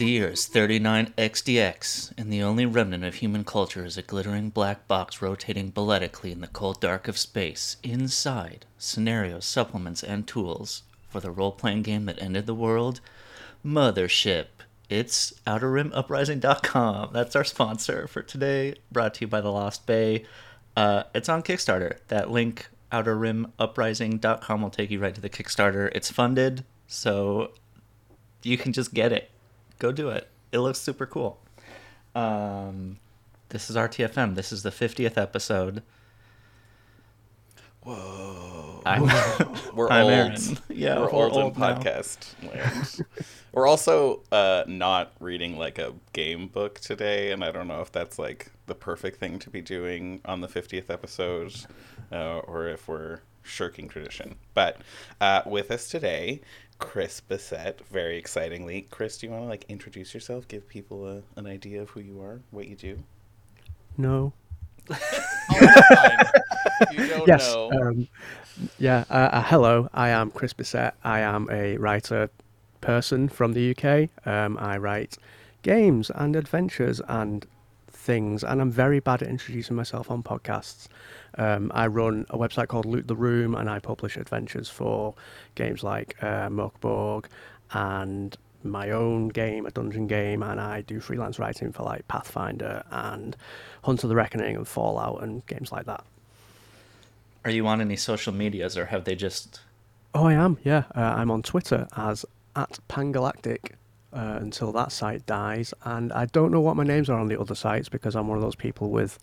The year is 39 XDX, and the only remnant of human culture is a glittering black box rotating balletically in the cold dark of space. Inside, scenarios, supplements, and tools for the role playing game that ended the world Mothership. It's OuterRimUprising.com. That's our sponsor for today, brought to you by The Lost Bay. Uh, it's on Kickstarter. That link, OuterRimUprising.com, will take you right to the Kickstarter. It's funded, so you can just get it. Go do it. It looks super cool. Um, this is RTFM. This is the 50th episode. Whoa. I'm, We're I'm old. Aaron. Yeah, we're, we're old, old in now. podcast land. we're also uh, not reading like a game book today, and I don't know if that's like the perfect thing to be doing on the 50th episode, uh, or if we're shirking tradition. But uh, with us today, Chris Bissette, very excitingly. Chris, do you want to like introduce yourself, give people a, an idea of who you are, what you do? No. you don't yes. know. Um, yeah. Uh, uh, hello. I am Chris Bissette. I am a writer person from the UK. Um, I write games and adventures and things, and I'm very bad at introducing myself on podcasts. Um, I run a website called Loot the Room, and I publish adventures for games like uh, Mörk Borg and my own game, a dungeon game, and I do freelance writing for like Pathfinder and Hunter: The Reckoning and Fallout and games like that. Are you on any social medias, or have they just. Oh, I am. Yeah, uh, I'm on Twitter as at Pangalactic uh, until that site dies, and I don't know what my names are on the other sites because I'm one of those people with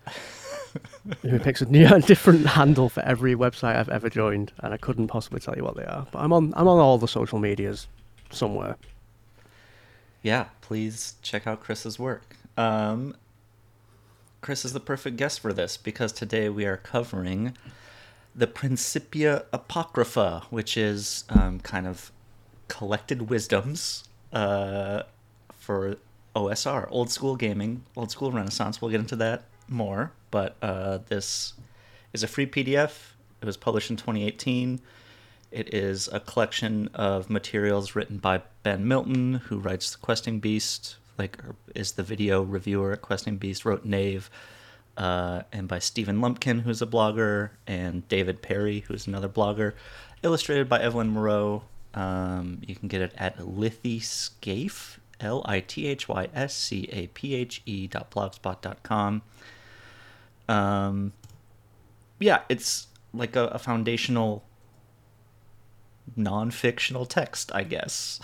who picks a new, different handle for every website I've ever joined, and I couldn't possibly tell you what they are. But I'm on I'm on all the social medias somewhere. yeah, please check out Chris's work. Um, Chris is the perfect guest for this because today we are covering the Principia Apocrypha, which is um, kind of collected wisdoms uh, for OSR, old school gaming, old school Renaissance. We'll get into that more, but uh, this is a free PDF. It was published in 2018. It is a collection of materials written by Ben Milton, who writes The Questing Beast, like is the video reviewer at Questing Beast, wrote Knave, uh, and by Stephen Lumpkin, who's a blogger, and David Perry, who's another blogger. Illustrated by Evlyn Moreau. Um, you can get it at Lithyscaphe, L I T H Y S C A P H E dot blogspot dot com. Um, yeah, it's like a, a foundational non-fictional text, I guess.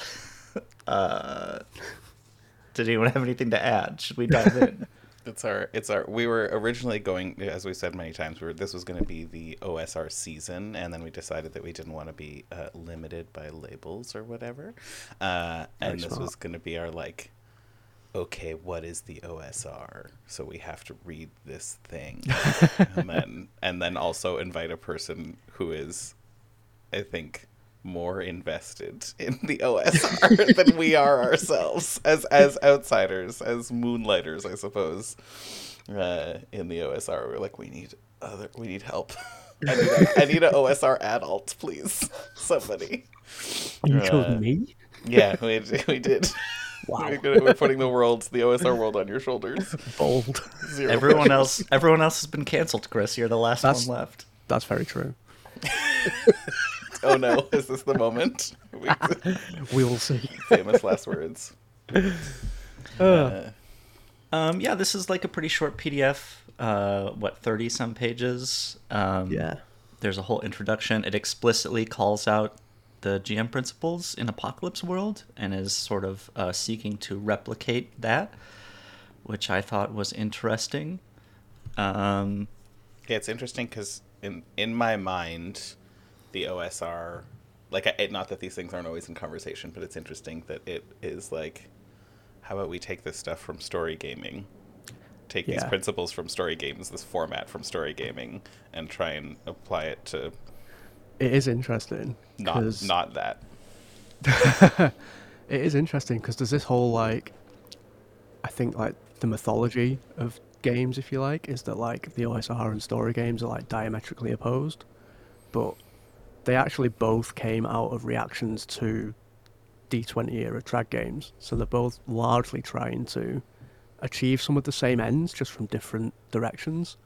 uh, did anyone have anything to add? Should we dive in? It's our it's our we were originally going as we said many times we were this was going to be the OSR season and then we decided that we didn't want to be uh, limited by labels or whatever. Uh, and this was going to be our like okay what is the OSR so we have to read this thing. And then and then also invite a person who is I think more invested in the OSR than we are ourselves as as outsiders, as moonlighters, I suppose. Uh, in the OSR, we're like, we need other, we need help. I need, a, I need an OSR adult, please, somebody. You Uh, chose me. Yeah, we we did. Wow. We're, gonna, we're putting the world, the OSR world, on your shoulders. Bold. Zero everyone pressure. else, everyone else has been canceled. Chris, you're the last That's- one left. That's very true. Oh no, is this the moment? We, We will see. famous last words. Uh, Uh, Um, yeah, this is like a pretty short PDF. Uh, what thirty some pages? Um, yeah. there's a whole introduction. It explicitly calls out the GM principles in Apocalypse World and is sort of uh, seeking to replicate that, which I thought was interesting. Um, Yeah, it's interesting because in in my mind, the OSR, like, I, not that these things aren't always in conversation, but it's interesting that it is like, how about we take this stuff from story gaming, take these principles from story games, this format from story gaming, and try and apply it to It is interesting. not 'cause- not that. It is interesting because there's this whole like, I think like the mythology of games, if you like, is that like the OSR and story games are like diametrically opposed, but they actually both came out of reactions to D20 era trad games. So they're both largely trying to achieve some of the same ends, just from different directions.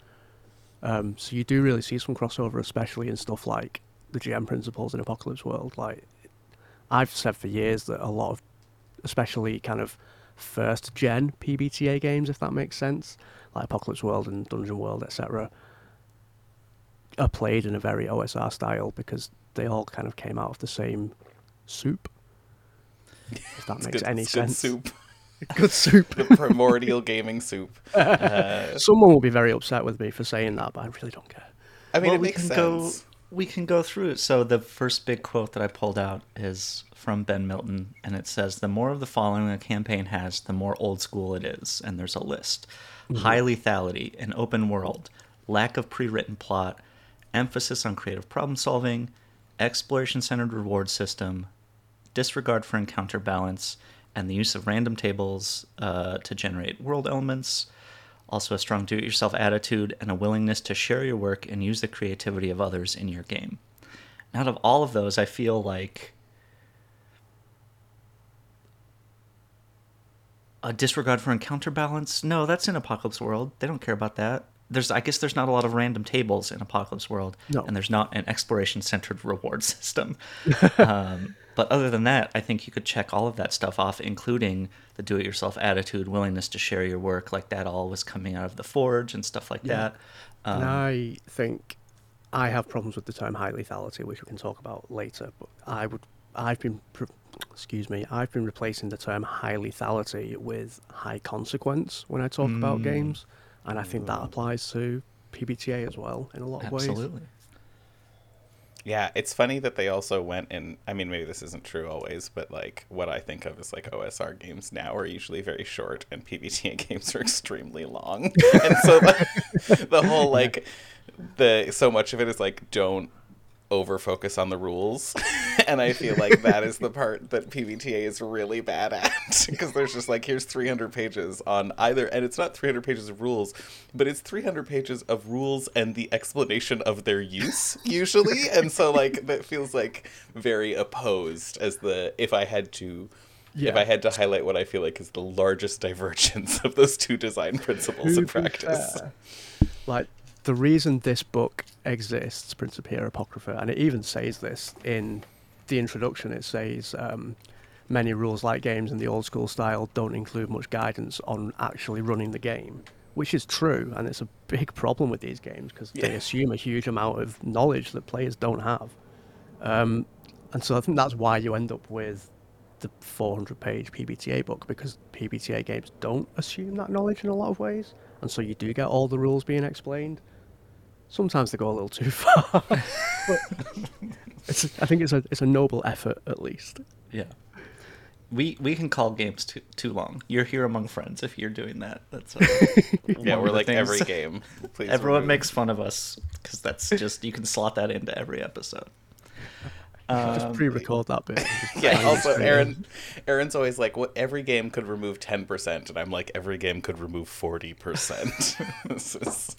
Um, so you do really see some crossover, especially in stuff like the GM principles in Apocalypse World. Like I've said for years that a lot of, especially kind of first gen PBTA games, if that makes sense, like Apocalypse World and Dungeon World, etc., are played in a very OSR style because they all kind of came out of the same soup. If that It's makes good- any it's good sense. soup. Good soup. The primordial gaming soup. Uh, Someone will be very upset with me for saying that, but I really don't care. I mean, well, it we makes can sense. go. We can go through it. So the first big quote that I pulled out is from Ben Milton, and it says, "The more of the following a campaign has, the more old school it is." And there's a list: high lethality, an open world, lack of pre-written plot, emphasis on creative problem solving, exploration-centered reward system, disregard for encounter balance, and the use of random tables uh, to generate world elements. Also, a strong do it yourself attitude and a willingness to share your work and use the creativity of others in your game. Out of all of those, I feel like a disregard for encounter balance. No, that's in Apocalypse World. They don't care about that. There's, I guess, there's not a lot of random tables in Apocalypse World, No. and there's not an exploration-centered reward system. um, but other than that, I think you could check all of that stuff off, including the do-it-yourself attitude, willingness to share your work, like that all was coming out of the Forge and stuff like Yeah. that. Um, and I think I have problems with the term high lethality, which we can talk about later. But I would, I've been, excuse me, I've been replacing the term high lethality with high consequence when I talk about Mm. games, and I think that mm. applies to PBTA as well in a lot of ways. absolutely. Yeah, it's funny that they also went and I mean maybe this isn't true always, but like what I think of as like OSR games now are usually very short and PBTA games are extremely long. and so the, the whole like the so much of it is like don't over focus on the rules. and I feel like that is the part that PBTA is really bad at because there's just like here's 300 pages on either and it's not 300 pages of rules, but it's 300 pages of rules and the explanation of their use usually. and so like that feels like very opposed as the if I had to if I had to highlight what I feel like is the largest divergence of those two design principles in practice. fair, Like the reason this book exists, Principia Apocrypha, and it even says this in the introduction. It says um, many rules like games in the old school style don't include much guidance on actually running the game, which is true, and it's a big problem with these games because they assume a huge amount of knowledge that players don't have. Um, and so I think that's why you end up with the 400 page PBTA book because PBTA games don't assume that knowledge in a lot of ways. And so you do get all the rules being explained. Sometimes they go a little too far. but it's, I think it's a, it's a noble effort, at least. Yeah. We we can call games too too long. You're here among friends if you're doing that. That's uh, Yeah, one we're the like things- every game. Please Everyone remove. makes fun of us because that's just you can slot that into every episode. Just Um, pre-record that bit. Yeah. bang it Also. Aaron, Aaron's always like, "What? Every game could remove ten percent," and I'm like, "Every game could remove forty percent." This is.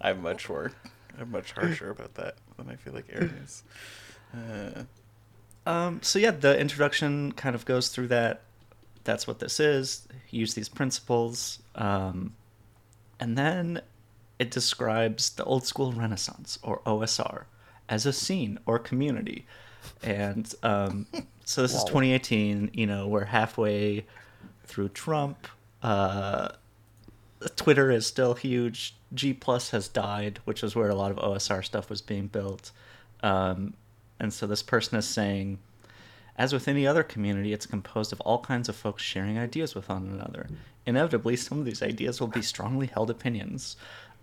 I'm much more. I'm much harsher about that than I feel like Aaron is. Uh, Um, so yeah, the introduction kind of goes through that. That's what this is. Use these principles, um, and then it describes the old school Renaissance or OSR as a scene or community. And um, so this is 2018. You know, we're halfway through Trump. Uh, Twitter is still huge. G Plus has died, which is where a lot of OSR stuff was being built. Um, and so this person is saying, as with any other community, it's composed of all kinds of folks sharing ideas with one another. Inevitably, some of these ideas will be strongly held opinions.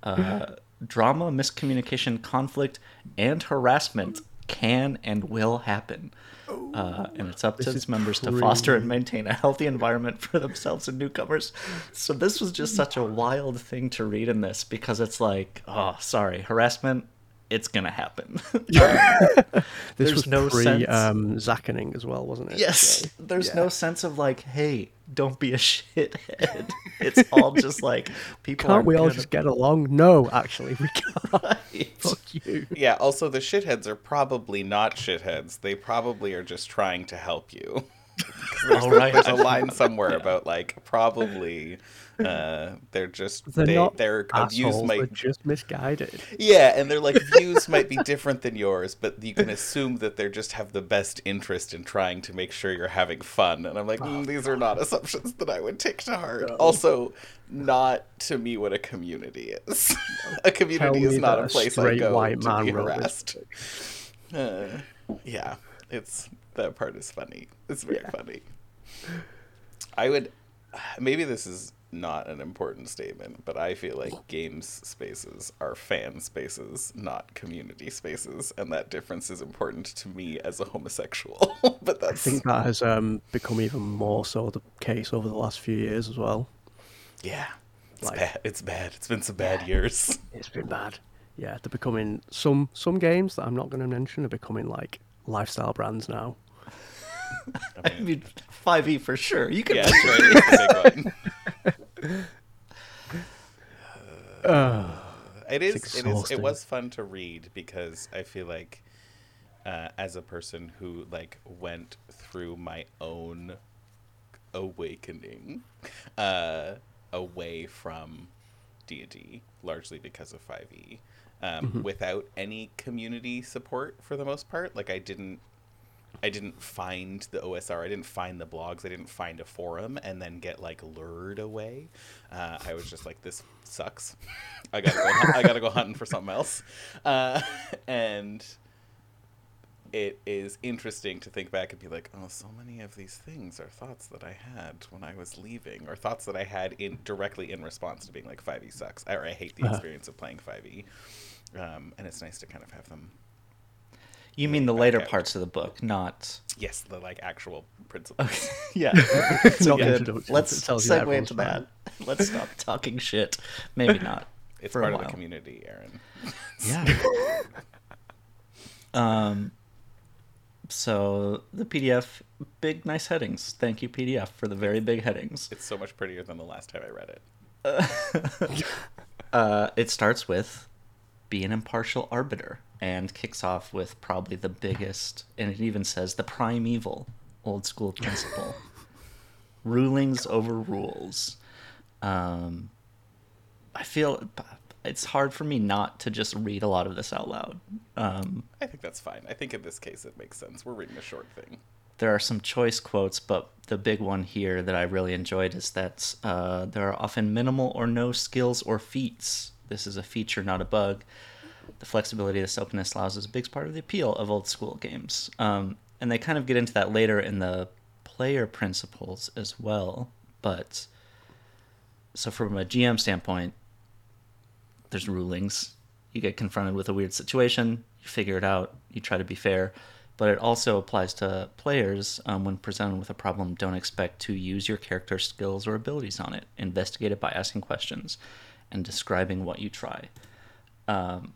Uh, drama, miscommunication, conflict, and harassment can and will happen. Uh, and it's up to its members to foster and maintain a healthy environment for themselves and newcomers. So this was just such a wild thing to read in this because it's like, oh, sorry, harassment, it's gonna happen. This There's was no pre sense. um, Zackening as well, wasn't it? yes, So, there's yeah. no sense of like, hey, don't be a shithead. it's all just like people. Can't aren't we all gonna- just get along? No, actually, we can't. right. Fuck you. Yeah, also the shitheads are probably not shitheads. They probably are just trying to help you. All right. There's a line somewhere about like probably uh they're just They're they, not their views assholes. They're might just misguided. Yeah, and their like views might be different than yours, but you can assume that they just have the best interest in trying to make sure you're having fun. And I'm like, mm, these are not assumptions that I would take to heart. Also, not to me what a community is. a community is not a place I go white to man be harassed. Uh, yeah, it's that part is funny. It's very Yeah. funny. I would maybe this is not an important statement, but I feel like games spaces are fan spaces, not community spaces, and that difference is important to me as a homosexual. but I think that has um, become even more so the case over the last few years as well. yeah. It's Like- bad. It's bad. It's been some bad years. It's been bad. Yeah, they're becoming some some games that I'm not going to mention are becoming like lifestyle brands now. I I mean, mean, 5e for sure. You can yeah, that's right. It's the big one. It is. It is. It was fun to read because I feel like, uh, as a person who like went through my own awakening, uh, away from D and D, largely because of Five E, um, without any community support for the most part. Like I didn't. I didn't find the OSR. I didn't find the blogs. I didn't find a forum, and then get like lured away. Uh, I was just like, "This sucks. I gotta go. I gotta go hunting for something else." Uh, and it is interesting to think back and be like, "Oh, so many of these things are thoughts that I had when I was leaving, or thoughts that I had in directly in response to being like, 5e sucks,' or I hate the Uh-huh. experience of playing 5e." Um, and it's nice to kind of have them You mean the later out. parts of the book, not. Yes, the like actual principles. yeah. It's not the Good. Let's It tells that segue into everyone's that. Let's stop talking shit. Maybe not. It's for part a of the community, Aaron. Yeah. um. So the PDF, big nice headings. Thank you PDF for the very big headings. It's so much prettier than the last time I read it. Uh, it starts with be an impartial arbiter and kicks off with probably the biggest, and it even says the primeval old school principle rulings over rules. Um, I feel it's hard for me not to just read a lot of this out loud. Um, I think that's fine. I think in this case it makes sense. We're reading a short thing. there are some choice quotes, but the big one here that I really enjoyed is that uh, there are often minimal or no skills or feats. This is a feature, not a bug. The flexibility this openness allows is a big part of the appeal of old school games. Um, and they kind of get into that later in the player principles as well. But so, from a GM standpoint, there's rulings. You get confronted with a weird situation, you figure it out, you try to be fair. But it also applies to players um, when presented with a problem. Don't expect to use your character's skills or abilities on it. Investigate it by asking questions and describing what you try. Um,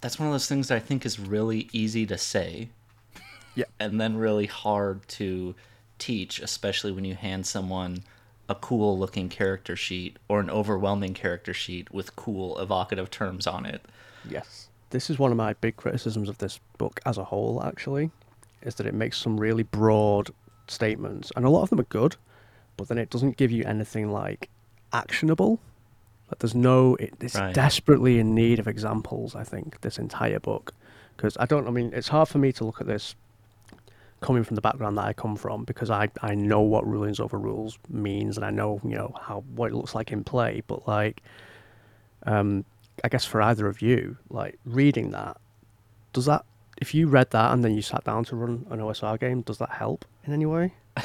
that's one of those things that I think is really easy to say Yeah. and then really hard to teach, especially when you hand someone a cool looking character sheet or an overwhelming character sheet with cool evocative terms on it. Yes. This is one of my big criticisms of this book as a whole, actually, is that it makes some really broad statements, and a lot of them are good, but then it doesn't give you anything like actionable. Like there's no, it, it's Right. desperately in need of examples. I think this entire book, because I don't. I mean, it's hard for me to look at this coming from the background that I come from because I, I know what rulings over rules means and I know you know how what it looks like in play but like um I guess for either of you like reading that does that if you read that and then you sat down to run an OSR game does that help in any way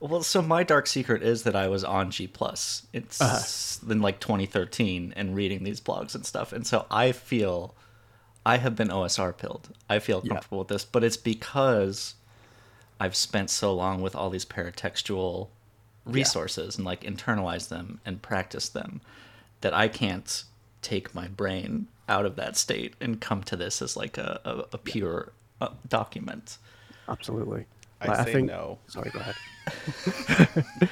Well, so my dark secret is that I was on G Plus. It's in like 2013 and reading these blogs and stuff, and so I feel I have been OSR pilled. I feel Yeah. comfortable with this, but it's because I've spent so long with all these paratextual resources and like internalized them and practiced them that I can't take my brain out of that state and come to this as like a, a, a pure uh, document. absolutely I Like, say think no. sorry go ahead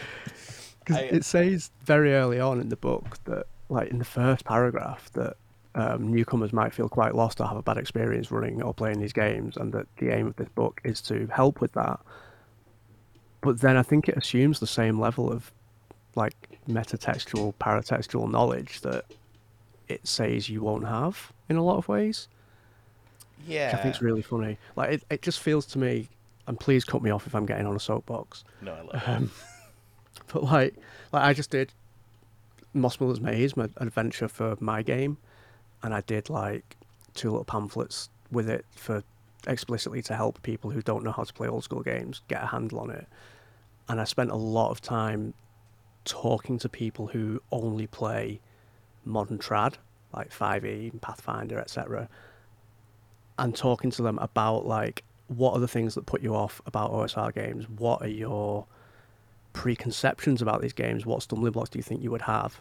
'Cause I- it says very early on in the book that like in the first paragraph that um, newcomers might feel quite lost or have a bad experience running or playing these games, and that the aim of this book is to help with that. But then I think it assumes the same level of like metatextual, paratextual knowledge that it says you won't have in a lot of ways. Yeah. Which I think it's really funny. Like it, it just feels to me, and please cut me off if I'm getting on a soapbox. No, I love Um, but like, like I just did Moss Miller's Maze, my adventure for my game, and I did like two little pamphlets with it for explicitly to help people who don't know how to play old school games get a handle on it. And I spent a lot of time talking to people who only play modern trad, like 5e, Pathfinder, etc., and talking to them about like what are the things that put you off about OSR games? What are your preconceptions about these games? What stumbling blocks do you think you would have?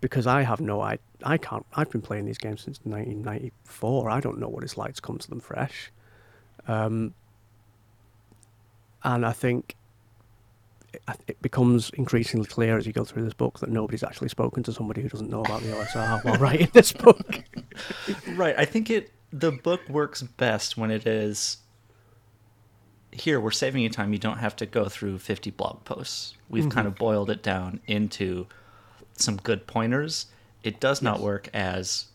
Because I have no, I I can't. I've been playing these games since 1994. I don't know what it's like to come to them fresh. Um, and I think it, it becomes increasingly clear as you go through this book that nobody's actually spoken to somebody who doesn't know about the OSR while writing this book. Right. I think it the book works best when it is here we're saving you time. You don't have to go through 50 blog posts. We've mm-hmm. kind of boiled it down into some good pointers. It does not work as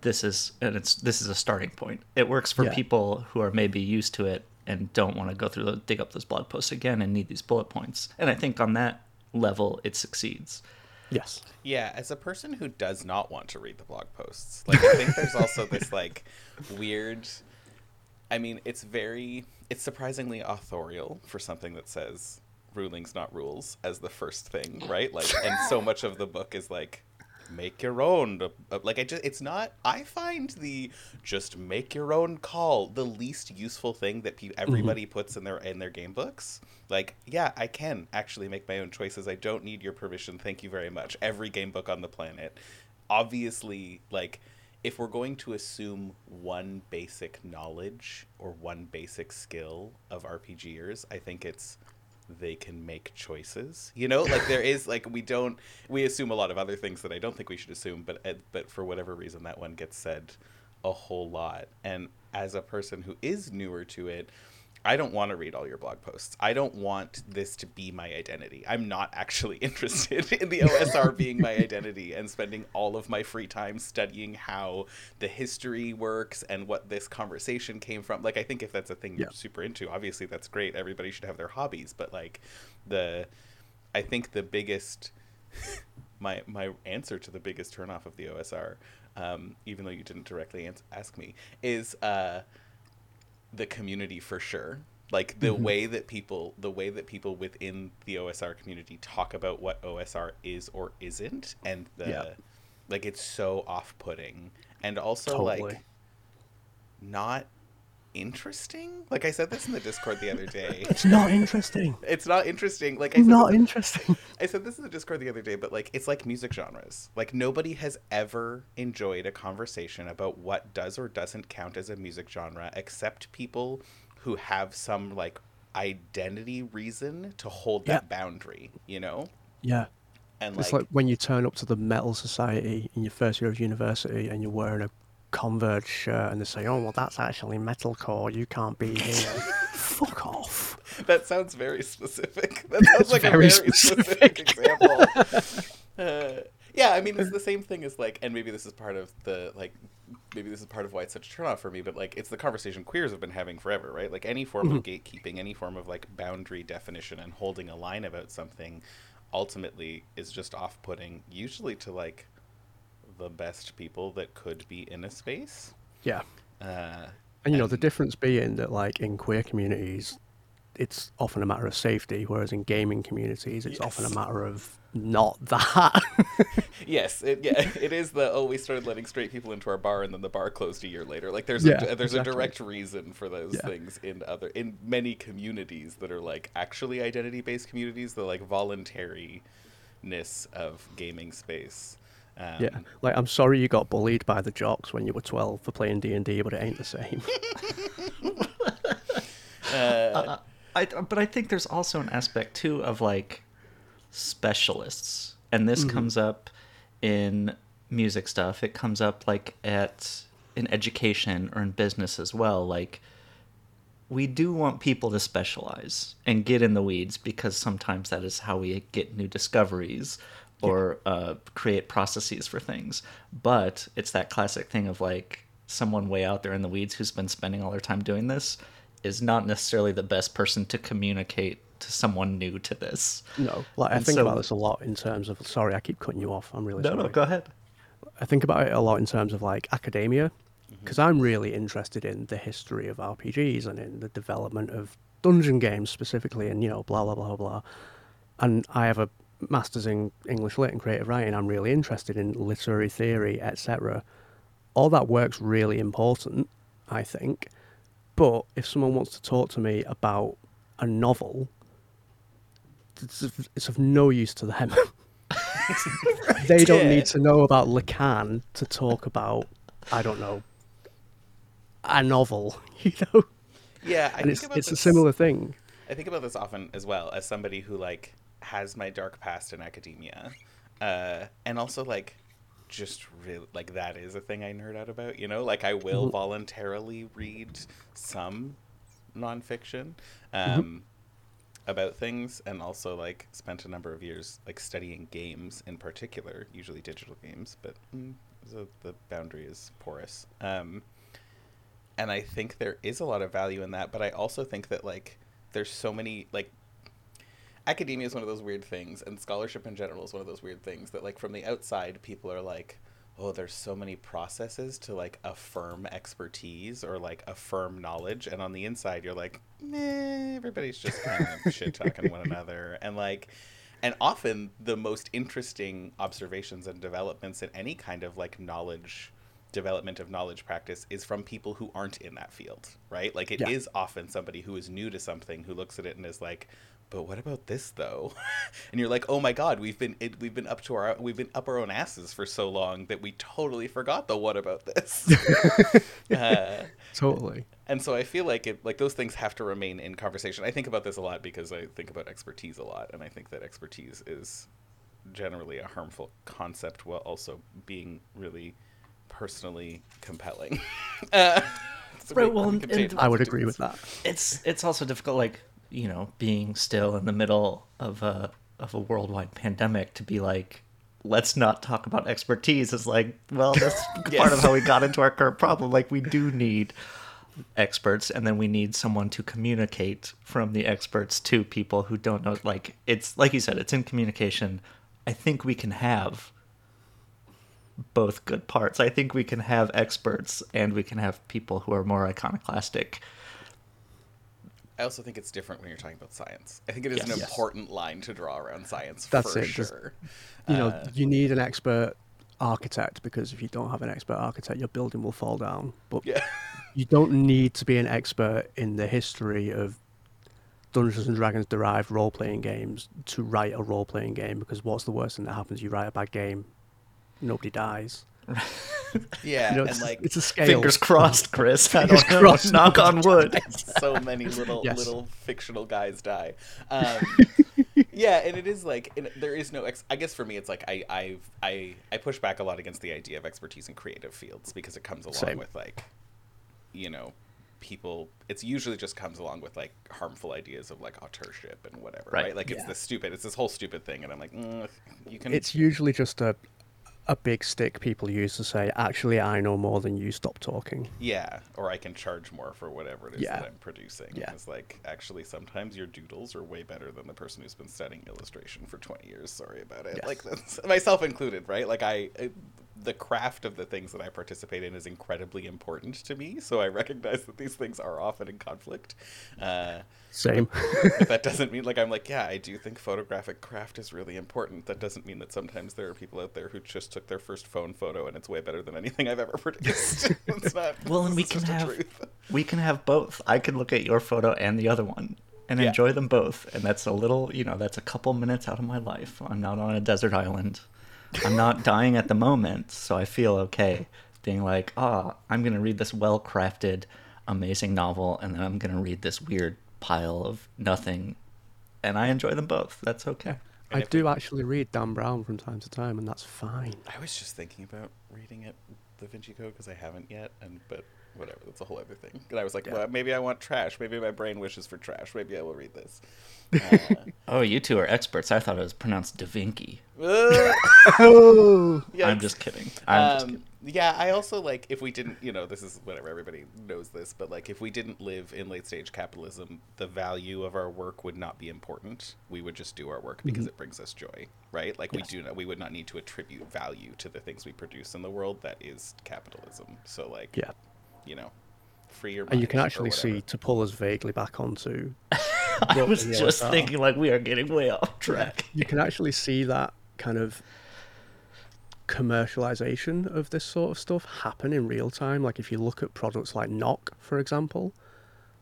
this is and it's this is a starting point. It works for Yeah. people who are maybe used to it and don't want to go through the dig up those blog posts again and need these bullet points. And i think on that level it succeeds yes. Yeah, as a person who does not want to read the blog posts, like I think there's also this like weird I mean, it's very it's surprisingly authorial for something that says rulings not rules as the first thing, right? Like and so much of the book is like make your own Uh, like i just it's not i find the just make your own call the least useful thing that pe- everybody puts in their in their game books. Like yeah i can actually make my own choices. I don't need your permission. Thank you very much. Every game book on the planet. Obviously like if we're going to assume one basic knowledge or one basic skill of rpgers i think it's they can make choices you know? Like there is like we don't we assume a lot of other things that i don't think we should assume but uh, but for whatever reason that one gets said a whole lot. And as a person who is newer to it I don't want to read all your blog posts. I don't want this to be my identity. I'm not actually interested in the OSR being my identity and spending all of my free time studying how the history works and what this conversation came from. Like I think if that's a thing you're super into, obviously that's great. Everybody should have their hobbies, but like the I think the biggest my my answer to the biggest turnoff of the OSR, um, even though you didn't directly ans- ask me, is uh, the community for sure. Like the mm-hmm. way that people, the way that people within the OSR community talk about what OSR is or isn't, and the Yeah. like, it's so off-putting, and also Totally. like not interesting. Like I said this in the Discord the other day. It's not interesting. it's not interesting. Like I said, Not interesting. I said this in the Discord the other day, but like it's like music genres. Like nobody has ever enjoyed a conversation about what does or doesn't count as a music genre except people who have some like identity reason to hold that boundary, you know? Yeah. And It's like, like when you turn up to the metal society in your first year of university and you're wearing a Converge shirt and they say, "Oh, well, that's actually metalcore. You can't be here." Fuck off. that sounds very specific. That sounds It's like a very very specific, example. Uh, yeah, I mean, it's the same thing as like, and maybe this is part of the like, maybe this is part of why it's such a turnoff for me. But like, it's the conversation queers have been having forever, right? Like, any form of gatekeeping, any form of like boundary definition and holding a line about something, ultimately is just off-putting, usually to like the best people that could be in a space. Yeah. Uh, And you know, the difference being that, like, in queer communities, it's often a matter of safety, whereas in gaming communities, it's often a matter of not that. Yes, it, yeah, it is the oh we started letting straight people into our bar and then the bar closed a year later. Like there's Yeah, a, there's exactly. a direct reason for those Yeah. things in other in many communities that are like actually identity based communities. The like voluntariness of gaming space. Um, yeah. Like, I'm sorry you got bullied by the jocks when you were 12 for playing D&D, but it ain't the same. uh, I, but I think there's also an aspect too of like specialists and this comes up in music stuff. It comes up like at in education or in business as well. Like we do want people to specialize and get in the weeds because sometimes that is how we get new discoveries or uh, create processes for things. But it's that classic thing of like someone way out there in the weeds who's been spending all their time doing this is not necessarily the best person to communicate to someone new to this. No, like I And think so- about this a lot in terms of. Sorry, I keep cutting you off. I'm really No, sorry. no, go ahead. I think about it a lot in terms of like academia, because I'm really interested in the history of RPGs and in the development of dungeon games specifically, and you know, blah blah blah blah. And I have a master's in English lit and creative writing. I'm really interested in literary theory, etc. All that work's really important, I think. But if someone wants to talk to me about a novel, it's of, it's of no use to them. they don't need to know about Lacan to talk about, I don't know, a novel, you know? Yeah, I And think it's, it's a similar thing. I think about this often as well as somebody who like has my dark past in academia, uh, and also like just really like that is a thing I nerd out about. You know, like I will Mhm. voluntarily read some nonfiction um, about things, and also like spent a number of years like studying games in particular, usually digital games, but mm, the the boundary is porous. Um, and I think there is a lot of value in that, but I also think that like there's so many like academia is one of those weird things and scholarship in general is one of those weird things that like from the outside people are like oh there's so many processes to like affirm expertise or like affirm knowledge and on the inside you're like meh, everybody's just kind of shit talking one another and like and often the most interesting observations and developments in any kind of like knowledge development of knowledge practice is from people who aren't in that field right like it is Yeah. often somebody who is new to something who looks at it and is like but what about this though and you're like oh my god we've been it, we've been up to our we've been up our own asses for so long that we totally forgot the what about this uh, Totally. and so I feel like it like those things have to remain in conversation. I think about this a lot because I think about expertise a lot, and I think that expertise is generally a harmful concept while also being really personally compelling. uh, so Right, we- well, we and- and- I would agree with that. it's it's also difficult like you know being still in the middle of a of a worldwide pandemic to be like let's not talk about expertise is like well that's part of how we got into our current problem. Like we do need experts and then we need someone to communicate from the experts to people who don't know like it's like you said it's in communication. I think we can have both good parts. I think we can have experts and we can have people who are more iconoclastic I also think it's different when you're talking about science. I think it is an Yes. Yes. important line to draw around science That's for it, just- sure. You know, Uh, you need an expert architect because if you don't have an expert architect, your building will fall down. But yeah. you don't need to be an expert in the history of Dungeons and Dragons derived role playing games to write a role playing game because what's the worst thing that happens? You write a bad game, nobody dies. Yeah, You know, and it's, like it's a scale. Fingers crossed, Chris. I Fingers don't know. crossed. Knock on wood. so many little Yes. little fictional guys die. Um, yeah, and it is like and there is no. Ex- I guess for me, it's like I I've, I I push back a lot against the idea of expertise in creative fields because it comes along Same. with like, you know, people. It's usually just comes along with like harmful ideas of like authorship and whatever, right? Right. Like it's Yeah. this stupid. It's this whole stupid thing, and I'm like, mm, you can. It's usually just a a big stick people use to say, actually, I know more than you. Stop talking. Yeah, or I can charge more for whatever it is Yeah. that I'm producing. Yeah. It's like actually sometimes your doodles are way better than the person who's been studying illustration for 20 years. Sorry about it. Yes. Like myself included, right? Like I I- the craft of the things that I participate in is incredibly important to me, so I recognize that these things are often in conflict. Uh, Same. but that doesn't mean like I'm like, yeah, I do think photographic craft is really important. That doesn't mean that sometimes there are people out there who just took their first phone photo and it's way better than anything I've ever produced. it's not. Well, and we can have truth. we can have both. I can look at your photo and the other one and Yeah. enjoy them both. And that's a little, you know, that's a couple minutes out of my life. I'm not on a desert island. I'm not dying at the moment, so I feel okay being like, ah, I'm gonna read this well-crafted, amazing novel, and then I'm gonna read this weird pile of nothing, and I enjoy them both. That's okay. I I do we- actually read Dan Brown from time to time, and that's fine. I was just thinking about reading it, Da Vinci Code, because I haven't yet, and but whatever, that's a whole other thing. And I was like, Yeah. well, maybe I want trash. Maybe my brain wishes for trash. Maybe I will read this. Uh, Oh, you two are experts. I thought it was pronounced Da Vinci. Oh, I'm just kidding. I'm just Um, kidding. yeah, I also like if we didn't, you know, this is whatever everybody knows this, but like if we didn't live in late stage capitalism, the value of our work would not be important. We would just do our work because it brings us joy, right? Like Yes. we do not, we would not need to attribute value to the things we produce in the world. That is capitalism. So like, yeah. You know, free your. And you can actually see to pull us vaguely back onto. I was just thinking like we are getting way off track. You can actually see that kind of commercialization of this sort of stuff happen in real time. Like if you look at products like Knock, for example,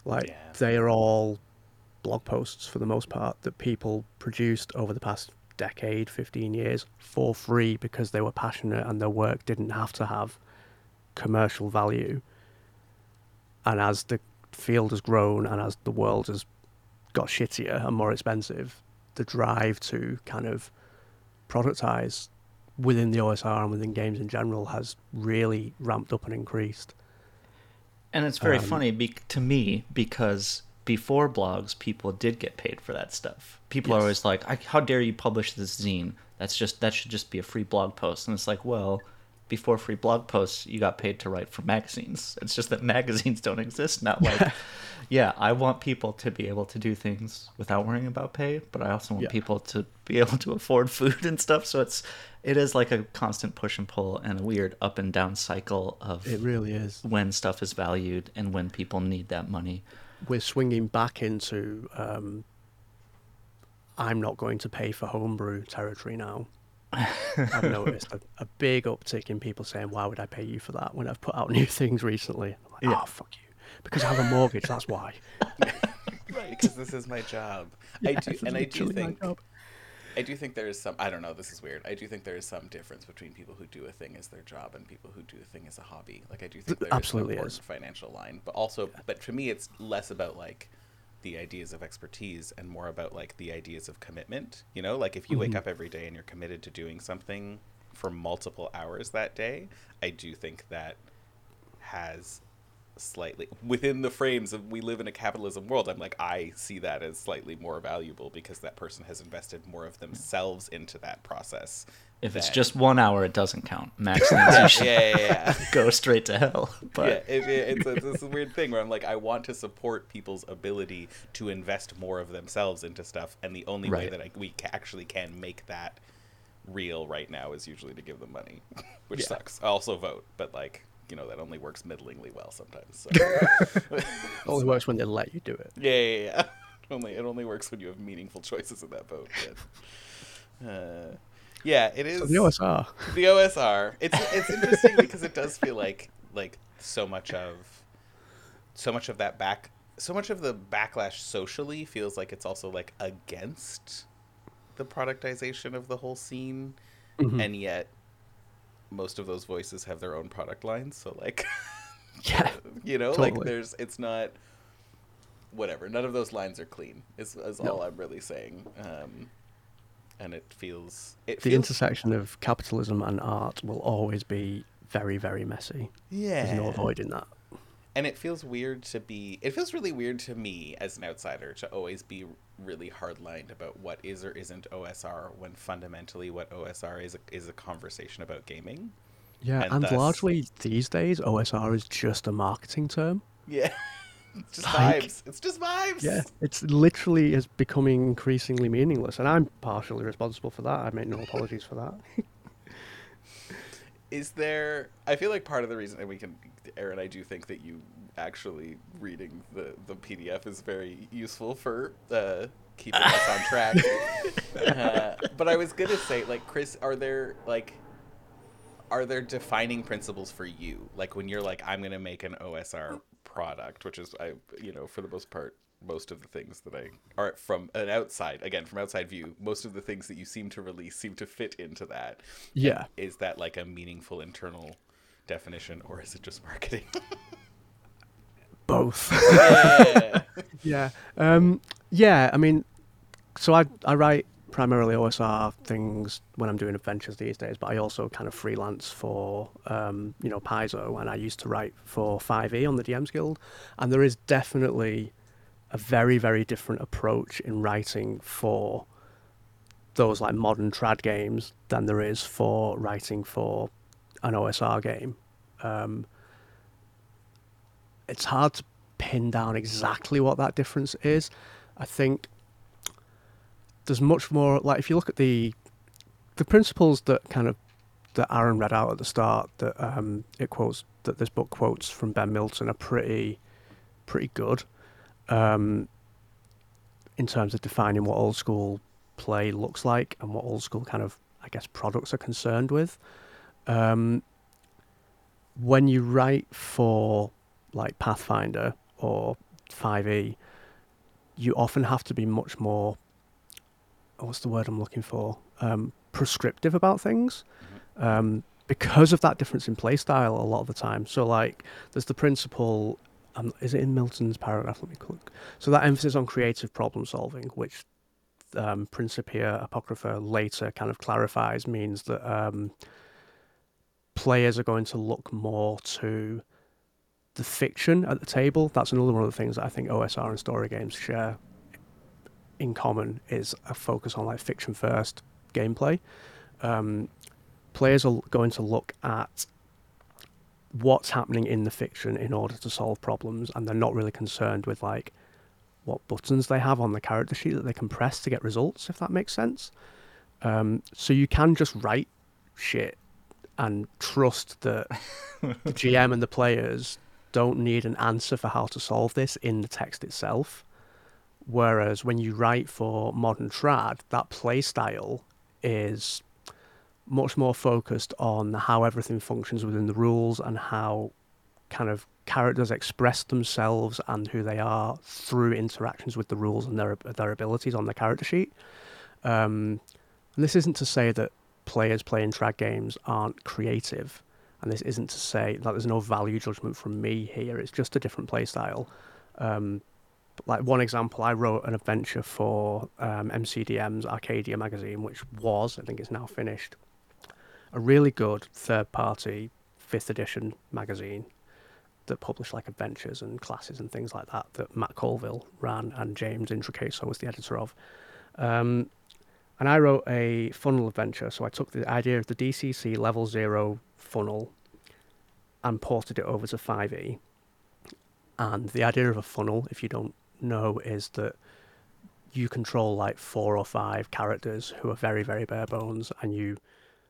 like Yeah. they are all blog posts for the most part that people produced over the past decade, 15 years for free because they were passionate and their work didn't have to have commercial value. And as the field has grown and as the world has got shittier and more expensive, the drive to kind of productize within the OSR and within games in general has really ramped up and increased. And it's very Um, funny be- to me because before blogs, people did get paid for that stuff. People are always like, I, "How dare you publish this zine? That's just that should just be a free blog post." And it's like, well, before free blog posts, you got paid to write for magazines. It's just that magazines don't exist now. Like, yeah, I want people to be able to do things without worrying about pay, but I also want Yeah. people to be able to afford food and stuff. So it's it is like a constant push and pull and a weird up and down cycle of It really is. when stuff is valued and when people need that money. We're swinging back into um, I'm not going to pay for homebrew territory now. I've noticed a, a big uptick in people saying, "Why would I pay you for that?" When I've put out new things recently, I'm like, Yeah. "Oh fuck you," because I have a mortgage. That's why. right because this is my job. I do, and I do think. I do think there is some. I don't know. This is weird. I do think there is some difference between people who do a thing as their job and people who do a thing as a hobby. Like I do think Th- there absolutely is an is. financial line, but also, but for me, it's less about like the ideas of expertise and more about like the ideas of commitment. You know, like if you wake Mhm. up every day and you're committed to doing something for multiple hours that day, I do think that has slightly within the frames of we live in a capitalism world i'm like i see that as slightly more valuable because that person has invested more of themselves into that process If it's just one hour, it doesn't count. Max thinks yeah you should yeah yeah, yeah. go straight to hell. But yeah, it, it, it's, a, it's a weird thing where I'm like, I want to support people's ability to invest more of themselves into stuff, and the only way that I, we actually can make that real right now is usually to give them money, which Yeah. sucks. I also vote, but like, you know, that only works middlingly well sometimes. So. It only works when they let you do it. Yeah, yeah, yeah. only it only works when you have meaningful choices in that vote. But, uh, yeah, it is So the OSR. the OSR. It's it's interesting because it does feel like like so much of so much of that back so much of the backlash socially feels like it's also like against the productization of the whole scene, Mhm. and yet most of those voices have their own product lines. So like. Yeah. you know like there's it's not whatever none of those lines are clean is, is No. all i'm really saying um and it feels it The feels intersection of capitalism and art will always be very, very messy. yeah There's no avoiding that. and it feels weird to be it feels really weird to me as an outsider to always be really hardlined about what is or isn't osr when fundamentally what osr is is a conversation about gaming Yeah, And and, thus- largely these days, OSR is just a marketing term. yeah it's just Like- vibes it's just vibes Yeah, it's literally is becoming increasingly meaningless, and I'm partially responsible for that. I make no apologies for that. is there i feel like part of the reason and we can aaron i do think that you actually reading the the pdf is very useful for uh keeping us on track uh, but i was gonna say like chris are there like are there defining principles for you like when you're like i'm gonna make an osr product which is i you know for the most part most of the things that i are from an outside again from outside view most of the things that you seem to release seem to fit into that Yeah. is that like a meaningful internal definition or is it just marketing Both. yeah. yeah. Um, yeah. I mean, so I I write primarily OSR things when I'm doing adventures these days, but I also kind of freelance for um, you know Paizo, and I used to write for 5e on the DMs Guild, and there is definitely a very very different approach in writing for those like modern trad games than there is for writing for an OSR game. Um, it's hard to pin down exactly what that difference is. I think there's much more like if you look at the the principles that kind of that Aaron read out at the start that um, it quotes that this book quotes from Ben Milton are pretty pretty good um, in terms of defining what old school play looks like and what old school kind of I guess products are concerned with. Um, when you write for like Pathfinder or 5e, you often have to be much more what's the word I'm looking for? Um, prescriptive about things. Um, because of that difference in play style a lot of the time. So like there's the principle um, is it in Milton's paragraph? Let me look. So that emphasis on creative problem solving, which um, Principia Apocrypha later kind of clarifies, means that um, players are going to look more to the fiction at the table. That's another one of the things that I think OSR and story games share in common is a focus on like fiction first gameplay. Um, players are going to look at what's happening in the fiction in order to solve problems, and they're not really concerned with like what buttons they have on the character sheet that they can press to get results, if that makes sense. Um, so you can just write shit and trust that the GM and the players don't need an answer for how to solve this in the text itself. Whereas when you write for modern trad, that play style is much more focused on how everything functions within the rules and how kind of characters express themselves and who they are through interactions with the rules and their their abilities on the character sheet. Um, and this isn't to say that players playing trad games aren't creative, and this isn't to say that there's no value judgment from me here. It's just a different play style. Um, like one example, I wrote an adventure for um, MCDM's Arcadia magazine, which was, I think it's now finished, a really good third party fifth edition magazine that published like adventures and classes and things like that that Matt Colville ran and James Introcaso was the editor of. Um, and I wrote a funnel adventure. So I took the idea of the DCC level zero funnel and ported it over to 5e. And the idea of a funnel, if you don't know is that you control like four or five characters who are very, very bare bones, and you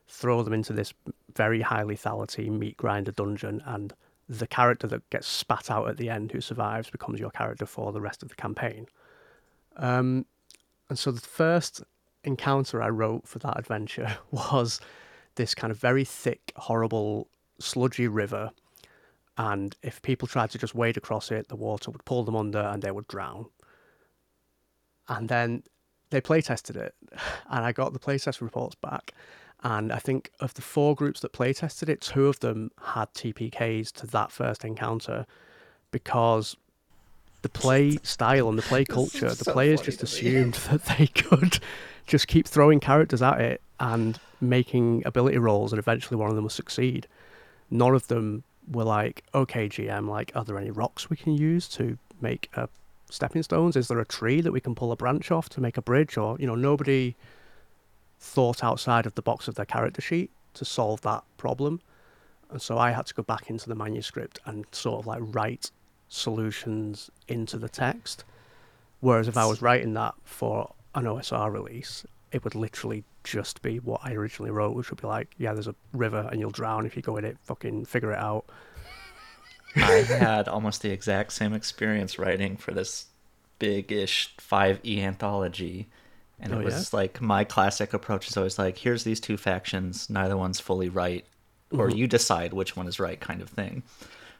throw them into this very high lethality meat grinder dungeon, and the character that gets spat out at the end who survives becomes your character for the rest of the campaign. Um, and so the first encounter I wrote for that adventure was this kind of very thick, horrible, sludgy river and if people tried to just wade across it, the water would pull them under and they would drown. And then they play tested it, and I got the playtest reports back. And I think of the four groups that play tested it, two of them had TPKs to that first encounter because the play style and the play culture, the players just assumed that they could just keep throwing characters at it and making ability rolls, and eventually one of them will succeed. None of them were like, okay, GM, like, are there any rocks we can use to make a stepping stones? Is there a tree that we can pull a branch off to make a bridge? Or, you know, nobody thought outside of the box of their character sheet to solve that problem. And so I had to go back into the manuscript and sort of like write solutions into the text. Whereas if I was writing that for an OSR release, it would literally just be what I originally wrote, which would be like, yeah, there's a river and you'll drown if you go in it. Fucking figure it out. I had almost the exact same experience writing for this big-ish 5e anthology. And oh, it was yeah? like my classic approach is always like, here's these two factions, neither one's fully right, or mm-hmm. you decide which one is right, kind of thing.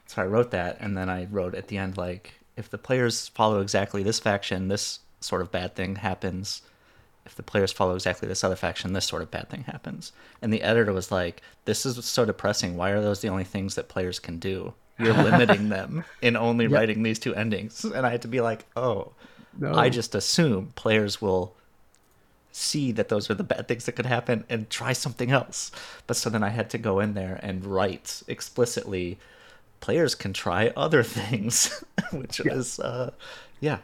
So I wrote that, and then I wrote at the end like, if the players follow exactly this faction, this sort of bad thing happens if the players follow exactly this other faction, this sort of bad thing happens. And the editor was like, "This is so depressing. Why are those the only things that players can do? You're limiting them in only yep. writing these two endings." And I had to be like, "Oh, no. I just assume players will see that those are the bad things that could happen and try something else. But so then I had to go in there and write explicitly players can try other things, which Yeah. is, uh, yeah,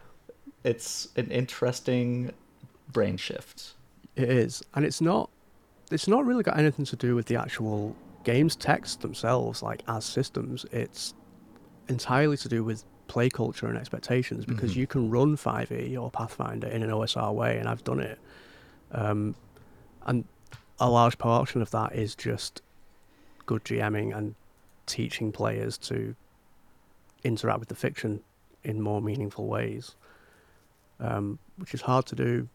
it's an interesting brain shift. It is, and it's not. It's not really got anything to do with the actual games text themselves, like as systems. It's entirely to do with play culture and expectations because Mhm. you can run 5e or Pathfinder in an OSR way, and I've done it. Um, and a large portion of that is just good GMing and teaching players to interact with the fiction in more meaningful ways, um, which is hard to do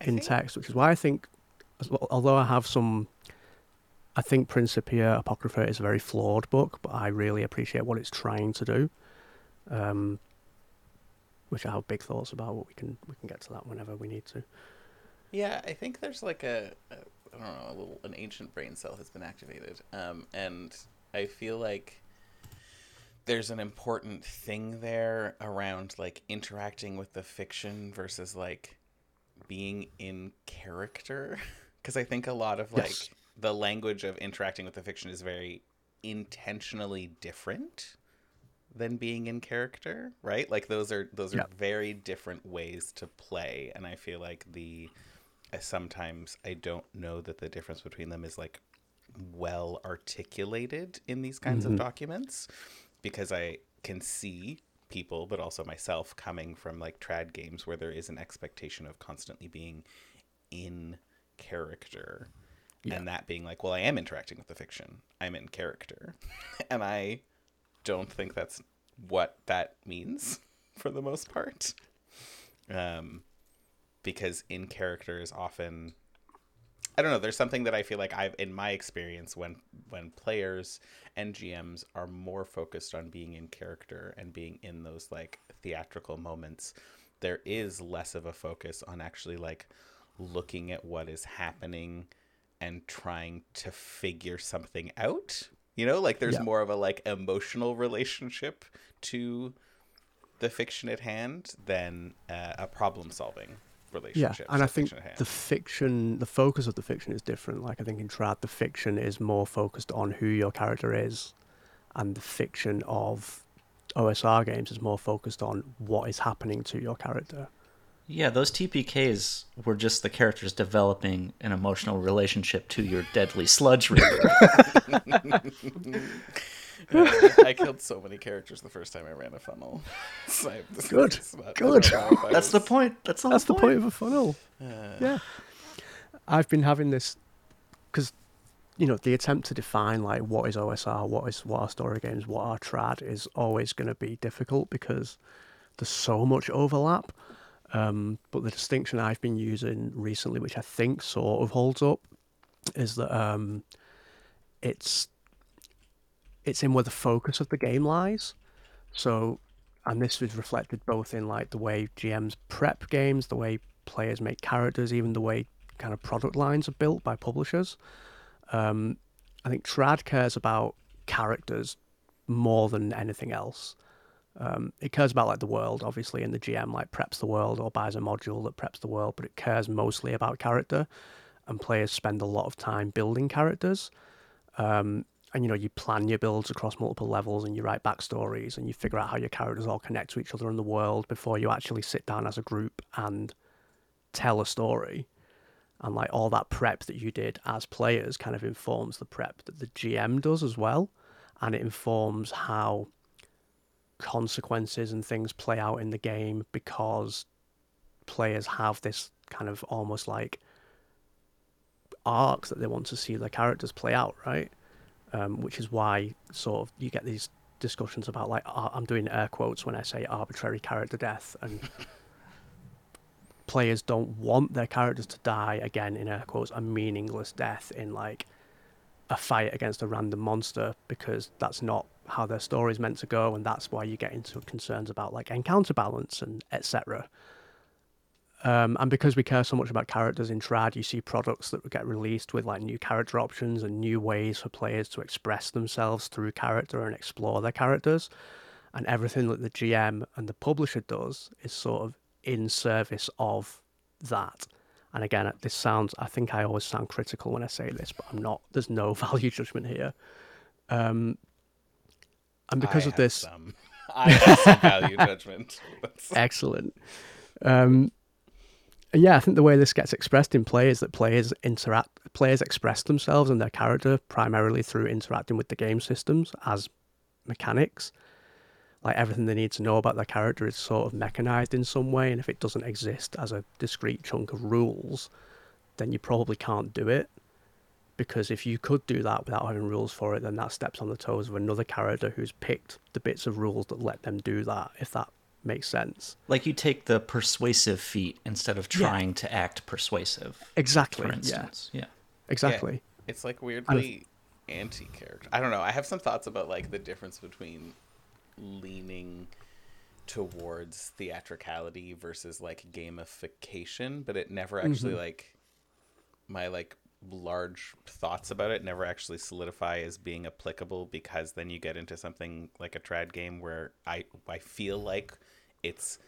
in text, which is why I think, although I have some, I think Principia Apocrypha is a very flawed book, but I really appreciate what it's trying to do. Um, which I have big thoughts about. But we can we can get to that whenever we need to. Yeah, I think there's like a, a I don't know, a little an ancient brain cell has been activated. Um, and I feel like there's an important thing there around like interacting with the fiction versus like being in character because I think a lot of like Yes. the language of interacting with the fiction is very intentionally different than being in character, right? Like those are those are Yeah. very different ways to play and I feel like the I sometimes I don't know that the difference between them is like well articulated in these kinds Mhm. of documents because I can see people but also myself coming from like trad games where there is an expectation of constantly being in character Yeah. and that being like well I am interacting with the fiction. I'm in character. And I don't think that's what that means for the most part. Um because in character is often I don't know. There's something that I feel like I've in my experience when when players and GMs are more focused on being in character and being in those like theatrical moments, there is less of a focus on actually like looking at what is happening and trying to figure something out. You know, like there's Yeah. more of a like emotional relationship to the fiction at hand than uh, a problem solving Yeah, and I think fiction at hand. the fiction, the focus of the fiction is different. Like I think in Trad, the fiction is more focused on who your character is, and the fiction of OSR games is more focused on what is happening to your character. Yeah, those TPKs were just the characters developing an emotional relationship to your deadly sludge reader. I killed so many characters the first time I ran a funnel. So I- Good, is not- I good. don't know if I That's the point. That's the That's the point of a funnel. uh, Yeah, I've been having this because you know the attempt to define like what is OSR, what is what are story games, what are trad is always going to be difficult because there's so much overlap. Um, but the distinction I've been using recently, which I think sort of holds up, is that um, it's it's in where the focus of the game lies. So, and this is reflected both in like the way GMs prep games, the way players make characters, even the way kind of product lines are built by publishers. Um, I think Trad cares about characters more than anything else. Um, it cares about like the world, obviously, and the GM like preps the world or buys a module that preps the world, but it cares mostly about character, and players spend a lot of time building characters. Um, and you know, you plan your builds across multiple levels, and you write backstories, and you figure out how your characters all connect to each other in the world before you actually sit down as a group and tell a story. And like all that prep that you did as players kind of informs the prep that the GM does as well, and it informs how consequences and things play out in the game because players have this kind of almost like arcs that they want to see their characters play out, right? Um, which is why sort of you get these discussions about like ar- I'm doing air quotes when I say arbitrary character death and players don't want their characters to die again in air quotes a meaningless death in like a fight against a random monster because that's not how their story is meant to go and that's why you get into concerns about like encounter balance and etc um, and because we care so much about characters in trad you see products that get released with like new character options and new ways for players to express themselves through character and explore their characters and everything that the gm and the publisher does is sort of in service of that And again, this sounds, I think I always sound critical when I say this, but I'm not. There's no value judgment here. Um, and because I of this, some, I have some value judgment. Excellent. Um, yeah, I think the way this gets expressed in play is that players interact, players express themselves and their character primarily through interacting with the game systems as mechanics. Like everything they need to know about their character is sort of mechanized in some way, and if it doesn't exist as a discrete chunk of rules, then you probably can't do it. Because if you could do that without having rules for it, then that steps on the toes of another character who's picked the bits of rules that let them do that, if that makes sense. Like you take the persuasive feat instead of Yeah. trying to act persuasive. Exactly. For yeah. instance, yeah. Exactly. Yeah, it's like weirdly anti-character. I don't know. I have some thoughts about like the difference between leaning towards theatricality versus like gamification, but it never mm-hmm. actually like my like large thoughts about it never actually solidify as being applicable because then you get into something like a trad game where I I feel like it's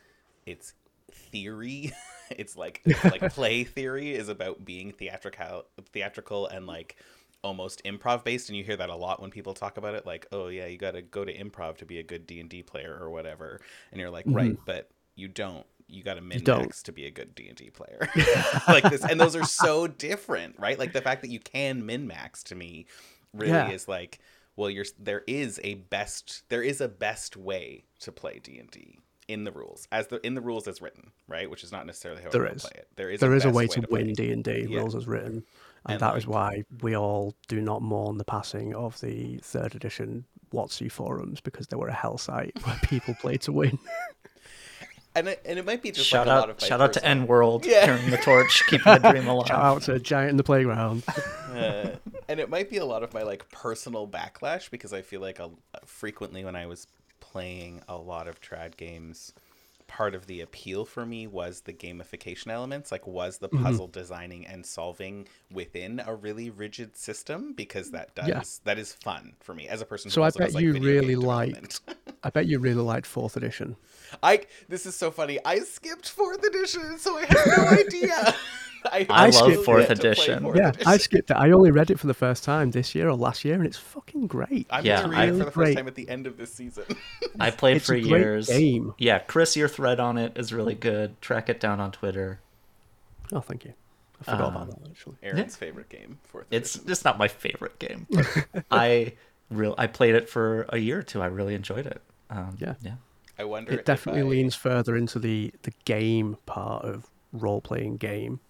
it's theory. It's like it's like play theory is about being theatrical theatrical and like almost improv based and you hear that a lot when people talk about it like oh yeah you got to go to improv to be a good D&D player or whatever and you're like right mm-hmm. but you don't. You got to min max to be a good D&D player. Like this and those are so different right? Like the fact that you can min max to me really Yeah. is like well you're there is a best there is a best way to play D&D in the rules as the in the rules as written right which is not necessarily how There I play it there is there is a best way to play win. D and D rules as written, and, And, that is like- why we all do not mourn the passing of the third edition WotC forums because they were a hell site where people played to win. and it, and it might be just Shout like a lot of out, shout out to EN World Yeah. carrying the torch, keeping the dream alive. Shout out to Giant in the Playground. Uh, and it might be a lot of my like personal backlash because I feel like a, frequently when I was playing a lot of trad games, part of the appeal for me was the gamification elements, like was the Mm-hmm. puzzle designing and solving within a really rigid system because that does Yeah. that is fun for me as a person. So I does, bet like, you video really liked. I bet you really liked fourth edition. I this is so funny. I skipped fourth edition, so I have no idea. I, I love fourth get to play edition. fourth Yeah, I skipped it. I only read it for the first time this year or last year, and it's fucking great. I'm Yeah, gonna I- it for the first Great. time at the end of this season. I played It's for a great years. game. Yeah, Chris, your thread on it is really good. Track it down on Twitter. Oh, thank you. I forgot Um, about that actually. Aaron's favorite game, fourth It's edition. it's not my favorite game, I real I played it for a year or two. I really enjoyed it. Um, Yeah. yeah. I wonder. It definitely if I, leans further into the the game part of role playing game.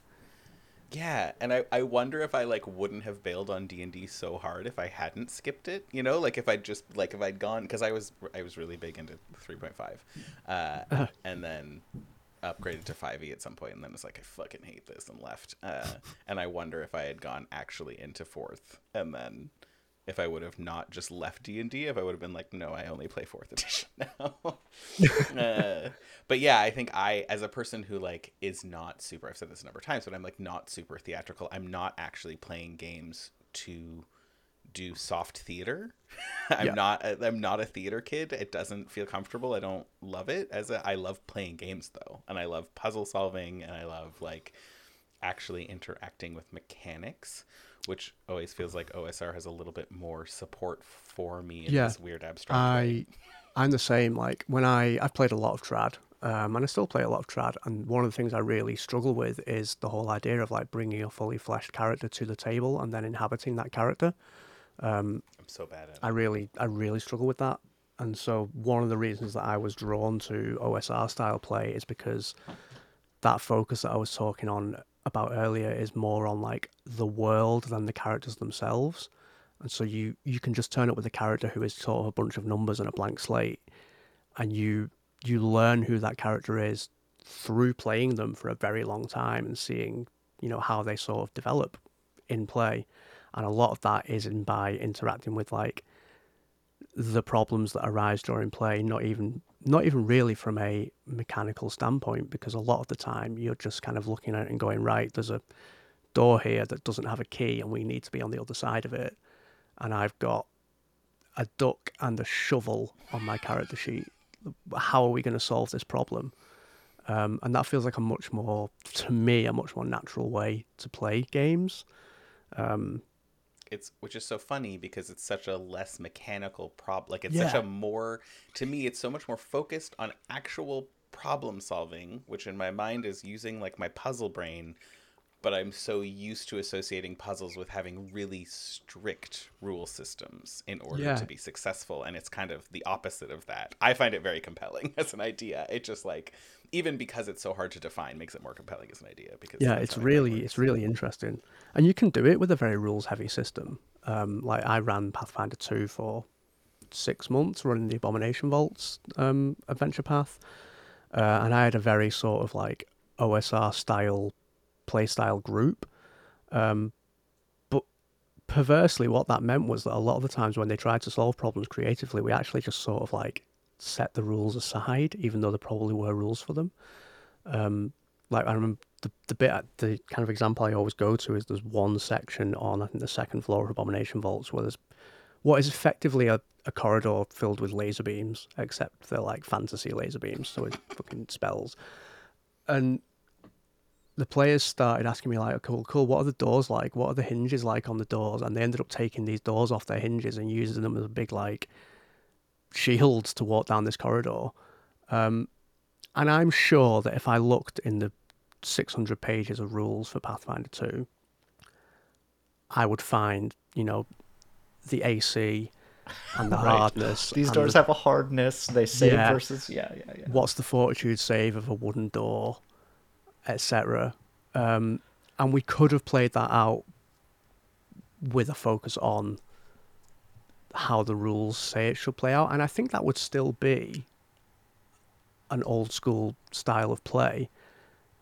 Yeah, and I, I wonder if I like wouldn't have bailed on D and D so hard if I hadn't skipped it. You know, like if I just like if I'd gone because I was I was really big into three point five, uh, and then upgraded to five e at some point, and then it's like I fucking hate this and left. Uh, and I wonder if I had gone actually into fourth, and then if I would have not just left D and D, if I would have been like, no, I only play fourth edition now. uh, but yeah, I think I, as a person who like is not super, I've said this a number of times, but I'm like not super theatrical. I'm not actually playing games to do soft theater. I'm Yeah. not. a- I'm not a theater kid. It doesn't feel comfortable. I don't love it. As a, I love playing games though, and I love puzzle solving, and I love like actually interacting with mechanics, which always feels like OSR has a little bit more support for me in Yeah, this weird abstract way. I I'm the same. Like when I I've played a lot of trad, um, and I still play a lot of trad. And one of the things I really struggle with is the whole idea of like bringing a fully fleshed character to the table and then inhabiting that character. I'm so bad at it. I really I really struggle with that. And so one of the reasons that I was drawn to OSR style play is because that focus that I was talking on about earlier is more on like the world than the characters themselves. And so you you can just turn up with a character who is sort of a bunch of numbers and a blank slate and you you learn who that character is through playing them for a very long time and seeing, you know, how they sort of develop in play. And a lot of that is in by interacting with like the problems that arise during play, not even not even really from a mechanical standpoint, because a lot of the time you're just kind of looking at it and going, right, there's a door here that doesn't have a key and we need to be on the other side of it. And I've got a duck and a shovel on my character sheet. How are we going to solve this problem? um, and that feels like a much more, to me, a much more natural way to play games. Um, it's which is so funny because it's such a less mechanical problem. Like it's such a more to me, it's so much more focused on actual problem solving, which in my mind is using like my puzzle brain. But I'm so used to associating puzzles with having really strict rule systems in order Yeah. to be successful, and it's kind of the opposite of that. I find it very compelling as an idea. It just like even because it's so hard to define makes it more compelling as an idea. Because yeah, it's how I think really it's really interesting, and you can do it with a very rules heavy system. Um, like I ran Pathfinder two for six months, running the Abomination Vaults um, adventure path, uh, and I had a very sort of like OSR style play style group. Um, but perversely, what that meant was that a lot of the times when they tried to solve problems creatively, we actually just sort of like set the rules aside, even though there probably were rules for them. Um, like I remember the the bit the kind of example I always go to is there's one section on I think the second floor of Abomination Vaults where there's what is effectively a, a corridor filled with laser beams, except they're like fantasy laser beams, so it's fucking spells. And the players started asking me like, "Cool, cool. What are the doors like? What are the hinges like on the doors?" And they ended up taking these doors off their hinges and using them as a big like shields to walk down this corridor. Um, and I'm sure that if I looked in the 600 pages of rules for Pathfinder 2, I would find, you know, the AC and the Right. hardness. These doors the- have a hardness. They save Yeah. versus yeah, yeah, yeah. what's the fortitude save of a wooden door, etc. Um, and we could have played that out with a focus on how the rules say it should play out, and I think that would still be an old school style of play